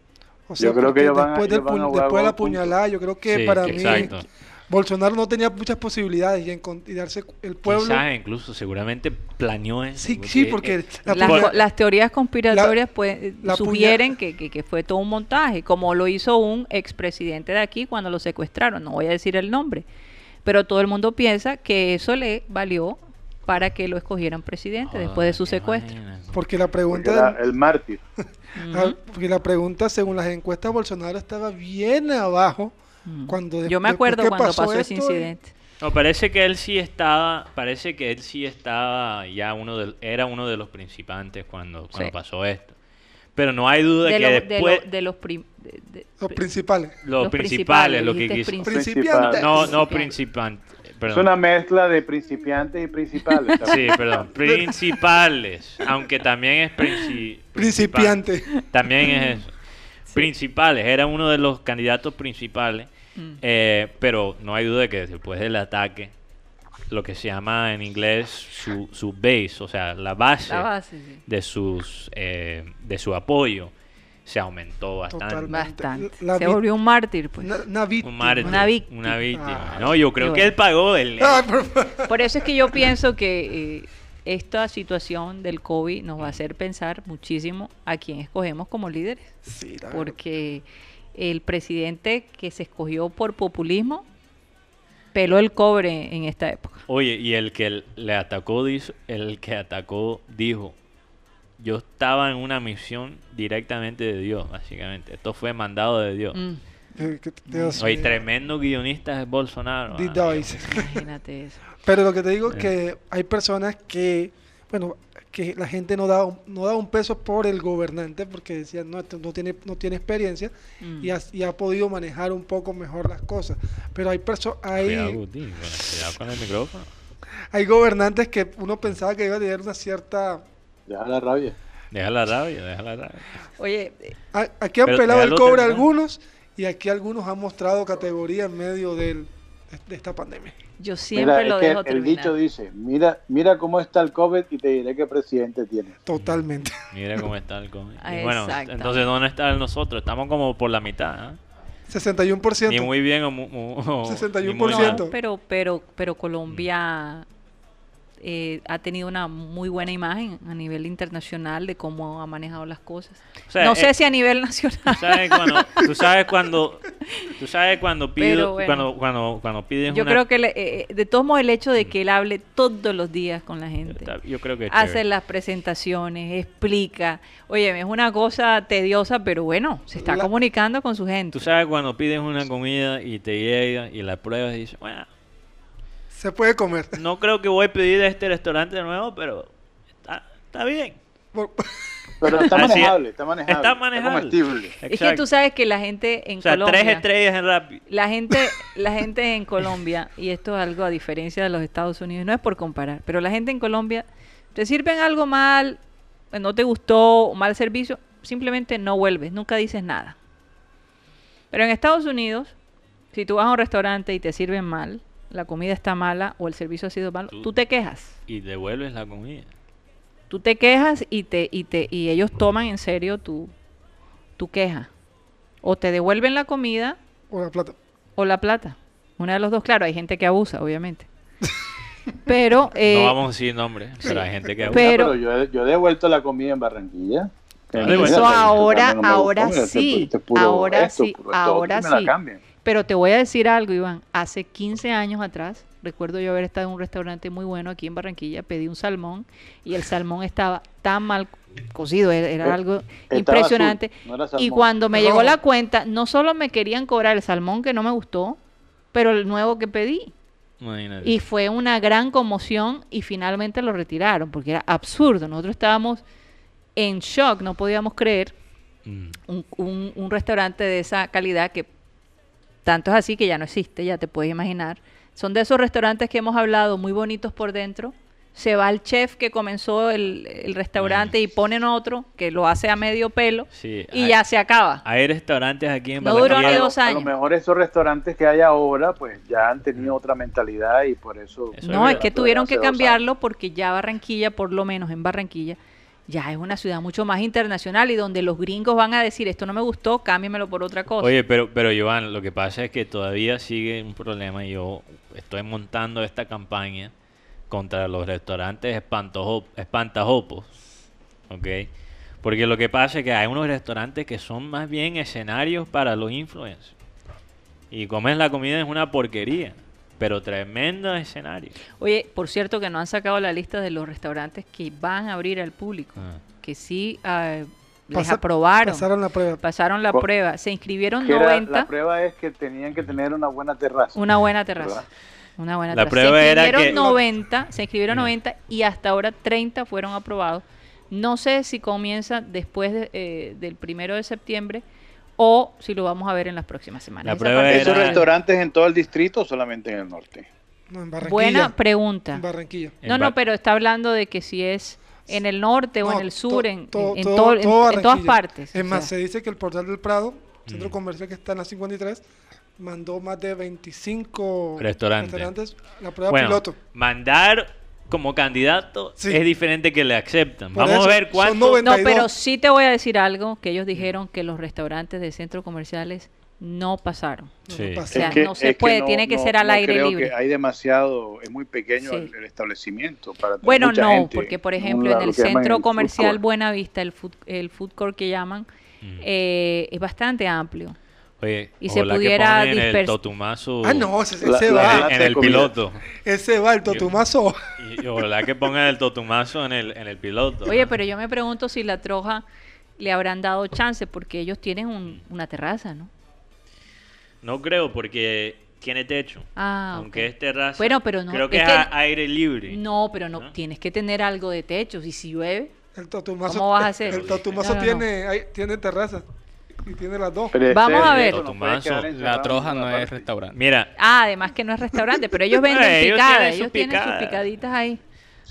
O Yo creo porque que van después, del ellos van pu- a jugar después de la puñalada, yo creo que Sí, para que- mí exacto. Bolsonaro no tenía muchas posibilidades y, y darse el pueblo. Quizás incluso seguramente planeó eso. Sí, sí, porque eh, la Las, teorías conspiratorias pues, la puña- sugieren que, que- que fue todo un montaje, como lo hizo un expresidente de aquí cuando lo secuestraron. No voy a decir el nombre, pero todo el mundo piensa que eso le valió para que lo escogieran presidente después de su secuestro. imagínate. porque la Porque pregunta era el mártir. ah, porque la pregunta según las encuestas Bolsonaro estaba bien abajo Ujú. cuando de- Yo me acuerdo cuando pasó, ese esto, incidente. No, parece que él sí estaba, parece que él sí estaba ya uno de, era uno de los principantes cuando, cuando Sí. pasó esto. Pero no hay duda De, que lo- de después lo- de los prim- de- de- los pri- principales los, los principales, principales, lo que quiso. princip- principiantes No, no Principiantes. Es una mezcla de principiantes y principales. Sí, perdón. Principales. Aunque también es princi- principiante También es eso. Principales. Era uno de los candidatos principales. Mm. eh, pero no hay duda de que después del ataque, lo que se llama en inglés su, su base, o sea, la base, La base, sí. de sus eh, de su apoyo se aumentó bastante. Totalmente. Bastante. La Se vi- volvió un mártir, pues. una, una víctima. Un mártir, Una víctima. una víctima. Ah, no, yo creo que bueno. él pagó el Ah, por eso es que yo pienso que eh, esta situación del COVID nos va a hacer pensar muchísimo a quién escogemos como líderes. Sí, la verdad. Porque el presidente que se escogió por populismo peló el cobre en esta época. Oye, y el que le atacó, dijo, el que atacó dijo, yo estaba en una misión directamente de Dios, básicamente. Esto fue mandado de Dios. Mm, Dios Oye, tremendo guionista es Bolsonaro. Ah, imagínate eso. Pero lo que te digo es que hay personas que, bueno, que la gente no da, un- no da un peso por el gobernante porque decían, no, no tiene, no tiene experiencia Mm. y, ha, y ha podido manejar un poco mejor las cosas. Pero hay, perso Cuidado, hay, Guti, bueno, cuidado con el micrófono. hay gobernantes que uno pensaba que iba a tener una cierta... Deja la rabia. Deja la rabia, deja la rabia. Oye, eh, a- Aquí han Pero pelado el cobre terminar. algunos y aquí algunos han mostrado categoría en medio del, de esta pandemia. yo siempre Mira, lo es que dejo el terminar. dicho dice, mira, mira cómo está el COVID y te diré qué presidente tiene. Totalmente. Mira cómo está el COVID. Ah, Y bueno, exactamente. entonces, ¿dónde está nosotros? Estamos como por la mitad. ¿ah? 61%. Ni muy bien o, mu- o- 61%. ni muy mal. ciento. pero, pero, pero Colombia eh, ha tenido una muy buena imagen a nivel internacional de cómo ha manejado las cosas. O sea, no eh, sé si a nivel nacional. Tú sabes cuando, tú sabes cuando, tú sabes cuando Pero pido, bueno. cuando, cuando, cuando pides Yo una- creo que, le- eh, eh, de todos modos, el hecho de que él hable todos los días con la gente, yo creo que es hace chévere. las presentaciones, explica. Oye, es una cosa tediosa, pero bueno, se está La- comunicando con su gente. Tú sabes cuando pides una comida y te llega y la pruebas y dices, bueno, Se puede comer. no creo que voy a pedir de este restaurante de nuevo, pero está, está bien. Pero está manejable, está manejable. Está manejable. comestible. Es que tú sabes que la gente en o sea, Colombia... tres estrellas en Rappi. La gente, la gente en Colombia, y esto es algo a diferencia de los Estados Unidos, no es por comparar, pero la gente en Colombia, te sirven algo mal, no te gustó, mal servicio, simplemente no vuelves, nunca dices nada. Pero en Estados Unidos, si tú vas a un restaurante y te sirven mal, la comida está mala o el servicio ha sido malo, Tú- tú te quejas. Y devuelves la comida. Tú te quejas y te y te y ellos toman en serio tu tu queja. O te devuelven la comida o la plata. o la plata. Una de los dos, claro, hay gente que abusa, obviamente. Pero, eh, no vamos a decir nombres, pero hay gente que abusa. Pero- Pero, yo, he, yo he devuelto la comida en Barranquilla. Que Eso ahora- ahora sí, ahora sí, ahora que me la sí. Pero te voy a decir algo, Iván. Hace 15 años atrás, recuerdo yo haber estado en un restaurante muy bueno aquí en Barranquilla, pedí un salmón y el salmón estaba tan mal cocido, era, Eh, algo Estaba impresionante. azul, no era Y cuando me llegó la cuenta, no solo me querían cobrar el salmón que no me gustó, pero el nuevo que pedí. Imagínate. Y fue una gran conmoción y finalmente lo retiraron porque era absurdo. Nosotros estábamos en shock, no podíamos creer Mm. un, un- un restaurante de esa calidad que tanto es así que ya no existe, ya te puedes imaginar. Son de esos restaurantes que hemos hablado, muy bonitos por dentro. Se va el chef que comenzó el, el restaurante y ponen otro que lo hace a medio pelo Sí, y hay- ya se acaba. Hay restaurantes aquí en No duró Barranquilla- ni dos a lo años. mejor esos restaurantes que hay ahora, pues ya han tenido otra mentalidad y por eso. Eso No, es que tuvieron que años. cambiarlo porque ya Barranquilla, por lo menos en Barranquilla, ya es una ciudad mucho más internacional y donde los gringos van a decir esto no me gustó, cámbiamelo por otra cosa. Oye, pero, pero Joan, lo que pasa es que todavía sigue un problema yo estoy montando esta campaña contra los restaurantes espantajopos, ¿ok? Porque lo que pasa es que hay unos restaurantes que son más bien escenarios para los influencers. Y comes la comida es una porquería, pero tremendo escenario. Oye, por cierto que no han sacado la lista de los restaurantes que van a abrir al público, Ah. que sí ah, les Pasa- aprobaron, Pasaron la prueba. pasaron la prueba, se inscribieron Que era- 90, la prueba es que tenían que tener una buena terraza. una buena terraza. ¿Verdad? Una buena La terraza. prueba se era inscribieron que- 90, se inscribieron Mira. 90 y hasta ahora 30 fueron aprobados. No sé si comienza después de, eh, del primero de septiembre o si lo vamos a ver en las próximas semanas. La era- ¿Esos no- restaurantes en todo el distrito o solamente en el norte? No, en Barranquilla. Buena pregunta. En Barranquilla. En No, no, pero está hablando de que si es en el norte o en el sur, to- en, to- en, todo- todo- en- todo en todas partes. Es o más, sea. se dice que el portal del Prado, centro Mm. comercial que está en la 53, mandó más de 25 Restaurantes. restaurantes la prueba Bueno, piloto. mandar como candidato Sí. es diferente que le aceptan. Por Vamos eso, a ver cuánto... 90. No, 32. pero sí te voy a decir algo, que ellos dijeron que los restaurantes de centros comerciales no pasaron. Sí. no O sea, no se puede, tiene que ser al aire creo libre. Que hay demasiado, es muy pequeño Sí. el, el establecimiento para tener Bueno, mucha no, gente porque por ejemplo en el que centro food comercial. Buenavista, el food, el food court que llaman, Mm. eh, es bastante amplio. Oye, y se ojalá que pudiera pongan el totumazo Ah, no, ese, ese la- va. en, el piloto. Ese va, el totumazo. Y, y ojalá que pongan el totumazo en el, en el piloto. Oye, pero yo me pregunto si la troja le habrán dado chance, porque ellos tienen un- una terraza, ¿no? No creo porque tiene techo. Ah, Aunque es terraza. Bueno, pero no, Creo que es es, que- a- aire libre. No, pero no, ¿No? tienes que tener algo de techo. Y si llueve, El totumazo, ¿Cómo vas a hacer? El totumazo No, no, no. tiene, hay- tiene terraza. Y tiene las dos. Pero Vamos a ver. quedar La troja no es restaurante. Mira, ah, además que no es restaurante, pero ellos venden Eh, ellos picadas, tienen ellos tienen sus picaditas ahí.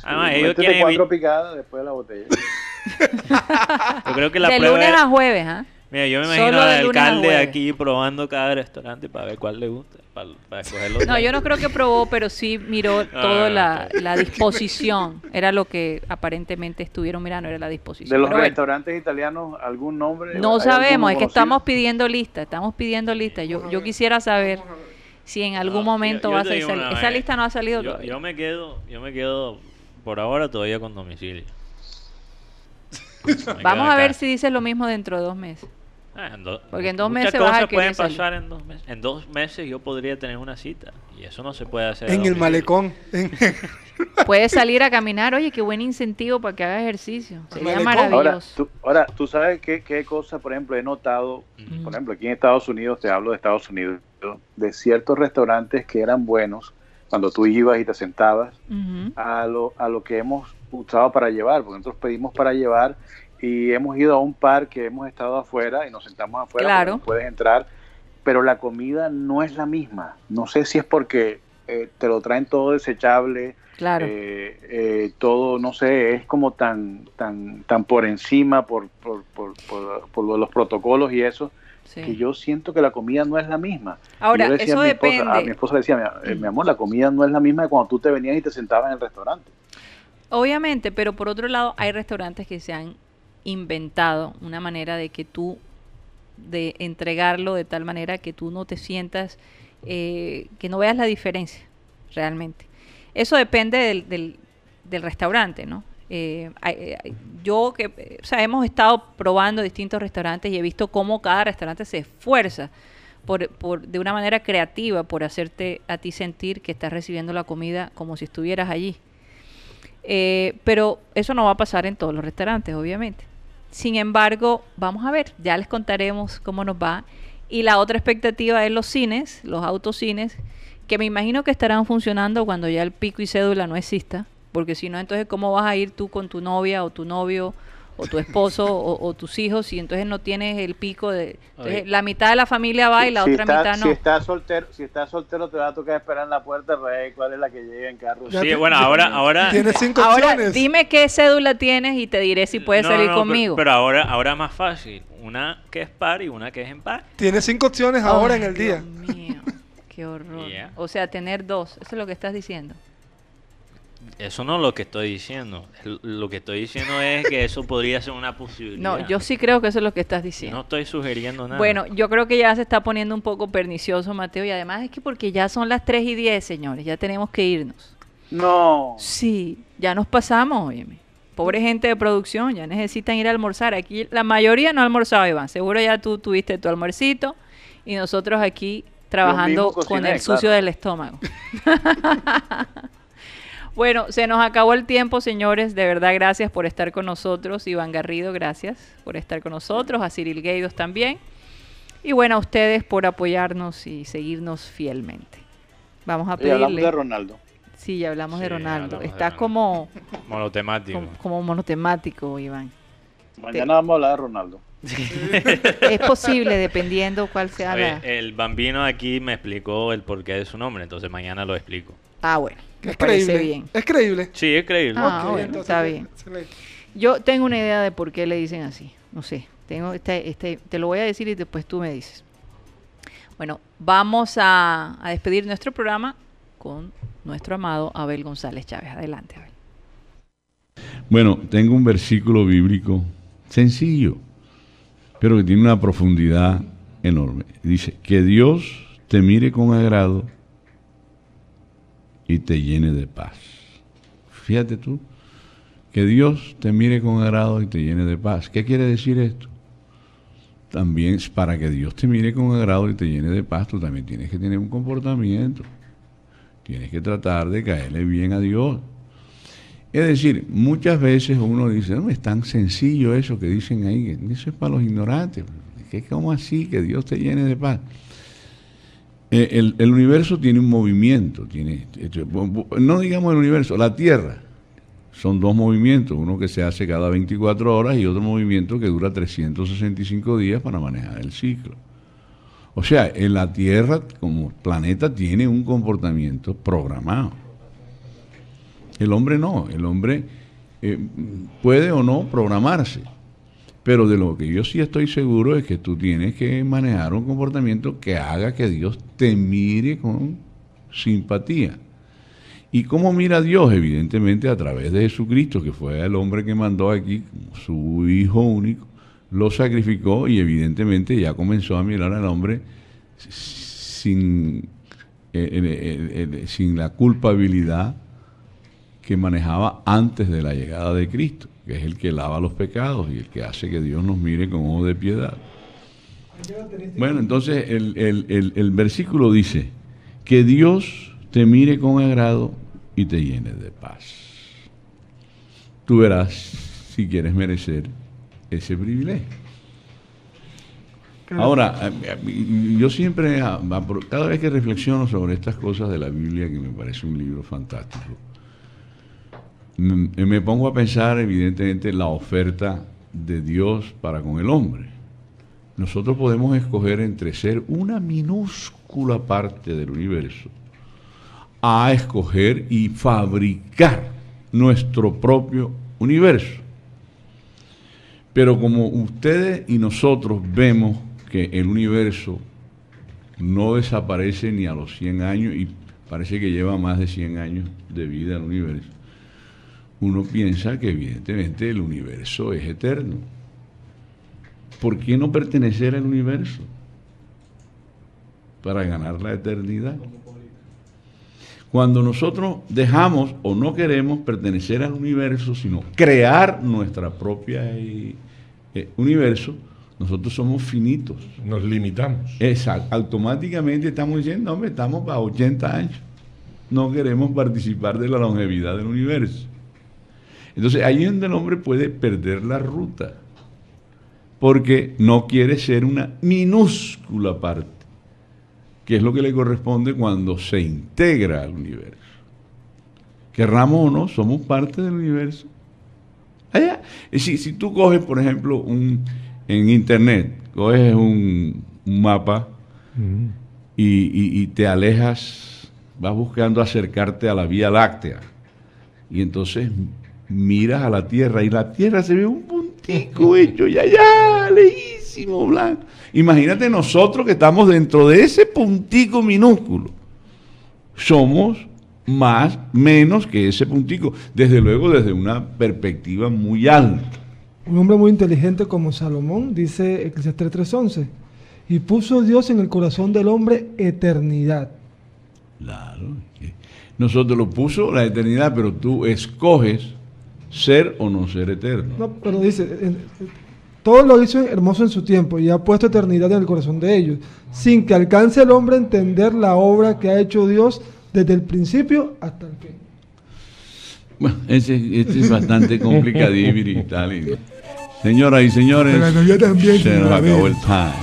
además, ellos tienen. cuatro picadas después de la botella. Yo creo que la de prueba lunes era- a jueves, ¿ah? Mira, yo me imagino al alcalde aquí probando cada restaurante para ver cuál le gusta. Para, para escogerlo. No, yo no creo que probó, pero sí miró toda Ah, la, ok. la disposición. Era lo que aparentemente estuvieron mirando, era la disposición. De los Pero bueno, restaurantes italianos, ¿algún nombre? no ¿Hay sabemos, es que conocido? estamos pidiendo lista, estamos pidiendo lista. Yo, yo quisiera saber si en algún No, momento yo- yo va a te ser digo sal- una Esa vez, lista no ha salido Yo, todavía. yo me quedo, yo me quedo por ahora todavía con domicilio. Me Vamos a ver si dice lo mismo dentro de dos meses. Ah, en do- Porque en dos muchas meses vas a pueden salir. pasar en dos meses. En dos meses yo podría tener una cita y eso no se puede hacer. En el malecón. En- Puedes salir a caminar, oye, qué buen incentivo para que hagas ejercicio. Sería malecón. maravilloso. Ahora tú, ahora, tú sabes qué, qué cosa, por ejemplo, he notado, Mm. por ejemplo, aquí en Estados Unidos, te hablo de Estados Unidos, de ciertos restaurantes que eran buenos cuando tú ibas y te sentabas, a lo, a lo que hemos usado para llevar, porque nosotros pedimos para llevar y hemos ido a un parque, hemos estado afuera y nos sentamos afuera, Claro. puedes entrar, pero la comida no es la misma. No sé si es porque eh, te lo traen todo desechable, Claro. eh, eh, todo, no sé, es como tan tan tan por encima por, por, por, por- por los protocolos y eso, sí. que yo siento que la comida no es la misma. Ahora, yo decía eso a mi esposa- depende. a mi esposa le decía, mi, eh, mi amor, la comida no es la misma de cuando tú te venías y te sentabas en el restaurante. Obviamente, pero por otro lado hay restaurantes que se han inventado una manera de que tú, de entregarlo de tal manera que tú no te sientas, eh, que no veas la diferencia realmente. Eso depende del, del, del restaurante, ¿no? Eh, yo que, o sea, hemos estado probando distintos restaurantes y he visto cómo cada restaurante se esfuerza por, por, de una manera creativa por hacerte a ti sentir que estás recibiendo la comida como si estuvieras allí. Eh, pero eso no va a pasar en todos los restaurantes, obviamente. Sin embargo, vamos a ver, ya les contaremos cómo nos va. Y la otra expectativa es los cines, los autocines, que me imagino que estarán funcionando cuando ya el pico y cédula no exista, porque si no, entonces, ¿cómo vas a ir tú con tu novia o tu novio o tu esposo o, o tus hijos y entonces no tienes el pico de... entonces, la mitad de la familia va y la si otra está- mitad no. Si estás soltero, si estás soltero te va a tocar esperar en la puerta para ver cuál es la que llega en carro. Sí, bueno, ahora, ahora. Tienes cinco Ahora, opciones. dime qué cédula tienes y te diré si puedes No, salir no, conmigo. Pero, ahora, ahora es más fácil. Una que es par y una que es en par. Tienes cinco opciones ahora Ay, en el día. Dios mío, qué horror. Yeah. O sea, tener dos, eso es lo que estás diciendo. Eso no es lo que estoy diciendo. Lo que estoy diciendo es que eso podría ser una posibilidad. No, yo sí creo que eso es lo que estás diciendo. no estoy sugiriendo nada. Bueno, yo creo que ya se está poniendo un poco pernicioso, Mateo, y además es que porque ya son las 3 y 10, señores, ya tenemos que irnos. No. Sí, ya nos pasamos, óyeme. Pobre gente de producción, ya necesitan ir a almorzar. Aquí la mayoría no ha almorzado, Iván. Seguro ya tú tuviste tu almuercito y nosotros aquí trabajando con el sucio claro. del estómago. bueno, se nos acabó el tiempo, señores. De verdad, gracias por estar con nosotros. Iván Garrido, gracias por estar con nosotros. A Cyril Gueidos también. Y bueno, a ustedes por apoyarnos y seguirnos fielmente. Vamos a Y hablamos pedirle. de Ronaldo. Sí, ya hablamos de Ronaldo. de Está Ronaldo. como, Monotemático. como, como monotemático, Iván. Mañana vamos a hablar de Ronaldo. Es posible, dependiendo cuál sea Oye, la... el bambino aquí me explicó el porqué de su nombre, entonces mañana lo explico. Ah, bueno, me Es parece creíble. bien. Es creíble. Sí, es creíble. Ah, bueno, entonces, está bien. excelente. Yo tengo una idea de por qué le dicen así. No sé. Tengo este, este, te lo voy a decir y después tú me dices. Bueno, vamos a, a despedir nuestro programa con nuestro amado Abel González Chávez. Adelante, Abel. Bueno, tengo un versículo bíblico sencillo, pero que tiene una profundidad enorme. Dice, que Dios te mire con agrado y te llene de paz. Fíjate tú, que Dios te mire con agrado y te llene de paz. ¿Qué quiere decir esto? También para que Dios te mire con agrado y te llene de paz, tú también tienes que tener un comportamiento. Tienes que tratar de caerle bien a Dios. Es decir, muchas veces uno dice, no, es tan sencillo eso que dicen ahí, eso es para los ignorantes. ¿Qué, ¿Cómo así? Que Dios te llene de paz. Eh, el, universo tiene un movimiento, tiene, no digamos el universo, la Tierra. Son dos movimientos, uno que se hace cada 24 horas y otro movimiento que dura 365 días para manejar el ciclo. O sea, en la Tierra como planeta tiene un comportamiento programado. El hombre no, el hombre eh, puede o no programarse, pero de lo que yo sí estoy seguro es que tú tienes que manejar un comportamiento que haga que Dios te mire con simpatía. ¿Y cómo mira Dios? Evidentemente a través de Jesucristo, que fue el hombre que mandó aquí, su Hijo único, lo sacrificó y evidentemente ya comenzó a mirar al hombre sin, eh, sin la culpabilidad que manejaba antes de la llegada de Cristo, que es el que lava los pecados y el que hace que Dios nos mire con ojo de piedad. Bueno, entonces el, el- el- el versículo dice, que Dios te mire con agrado y te llene de paz. Tú verás si quieres merecer ese privilegio. Ahora, yo siempre, cada vez que reflexiono sobre estas cosas de la Biblia, que me parece un libro fantástico, me, pongo a pensar evidentemente la oferta de Dios para con el hombre. Nosotros podemos escoger entre ser una minúscula parte del universo a escoger y fabricar nuestro propio universo. Pero como ustedes y nosotros vemos que el universo no desaparece ni a los 100 años y parece que lleva más de 100 años de vida el universo, uno piensa que evidentemente el universo es eterno. ¿Por qué no pertenecer al universo? Para ganar la eternidad. Cuando nosotros dejamos o no queremos pertenecer al universo, sino crear nuestra propia eh, universo, nosotros somos finitos. Nos limitamos. Exacto. Automáticamente estamos diciendo, hombre, estamos para 80 años. No queremos participar de la longevidad del universo. Entonces ahí es donde el hombre puede perder la ruta. Porque no quiere ser una minúscula parte, que es lo que le corresponde cuando se integra al universo. Querramos o no, somos parte del universo. Allá. Si, si tú coges, por ejemplo, un, en internet, coges un, un mapa y, y- y te alejas, vas buscando acercarte a la Vía Láctea. Y entonces miras a la Tierra y la Tierra se ve un puntico hecho y allá, lejísimo, blanco. Imagínate nosotros que estamos dentro de ese puntico minúsculo. Somos más, menos que ese puntico. Desde luego, desde una perspectiva muy alta. Un hombre muy inteligente como Salomón, dice Eclesiastés 3.11, y puso Dios en el corazón del hombre eternidad. Claro. Nosotros lo puso la eternidad, pero tú escoges ser o no ser eterno. No, pero dice, en- en- todo lo hizo hermoso en su tiempo y ha puesto eternidad en el corazón de ellos, sin que alcance el hombre a entender la obra que ha hecho Dios desde el principio hasta el fin. Bueno, ese, ese es bastante complicadísimo y tal. y- Señoras y señores, Pero yo también, se nos acabó el time.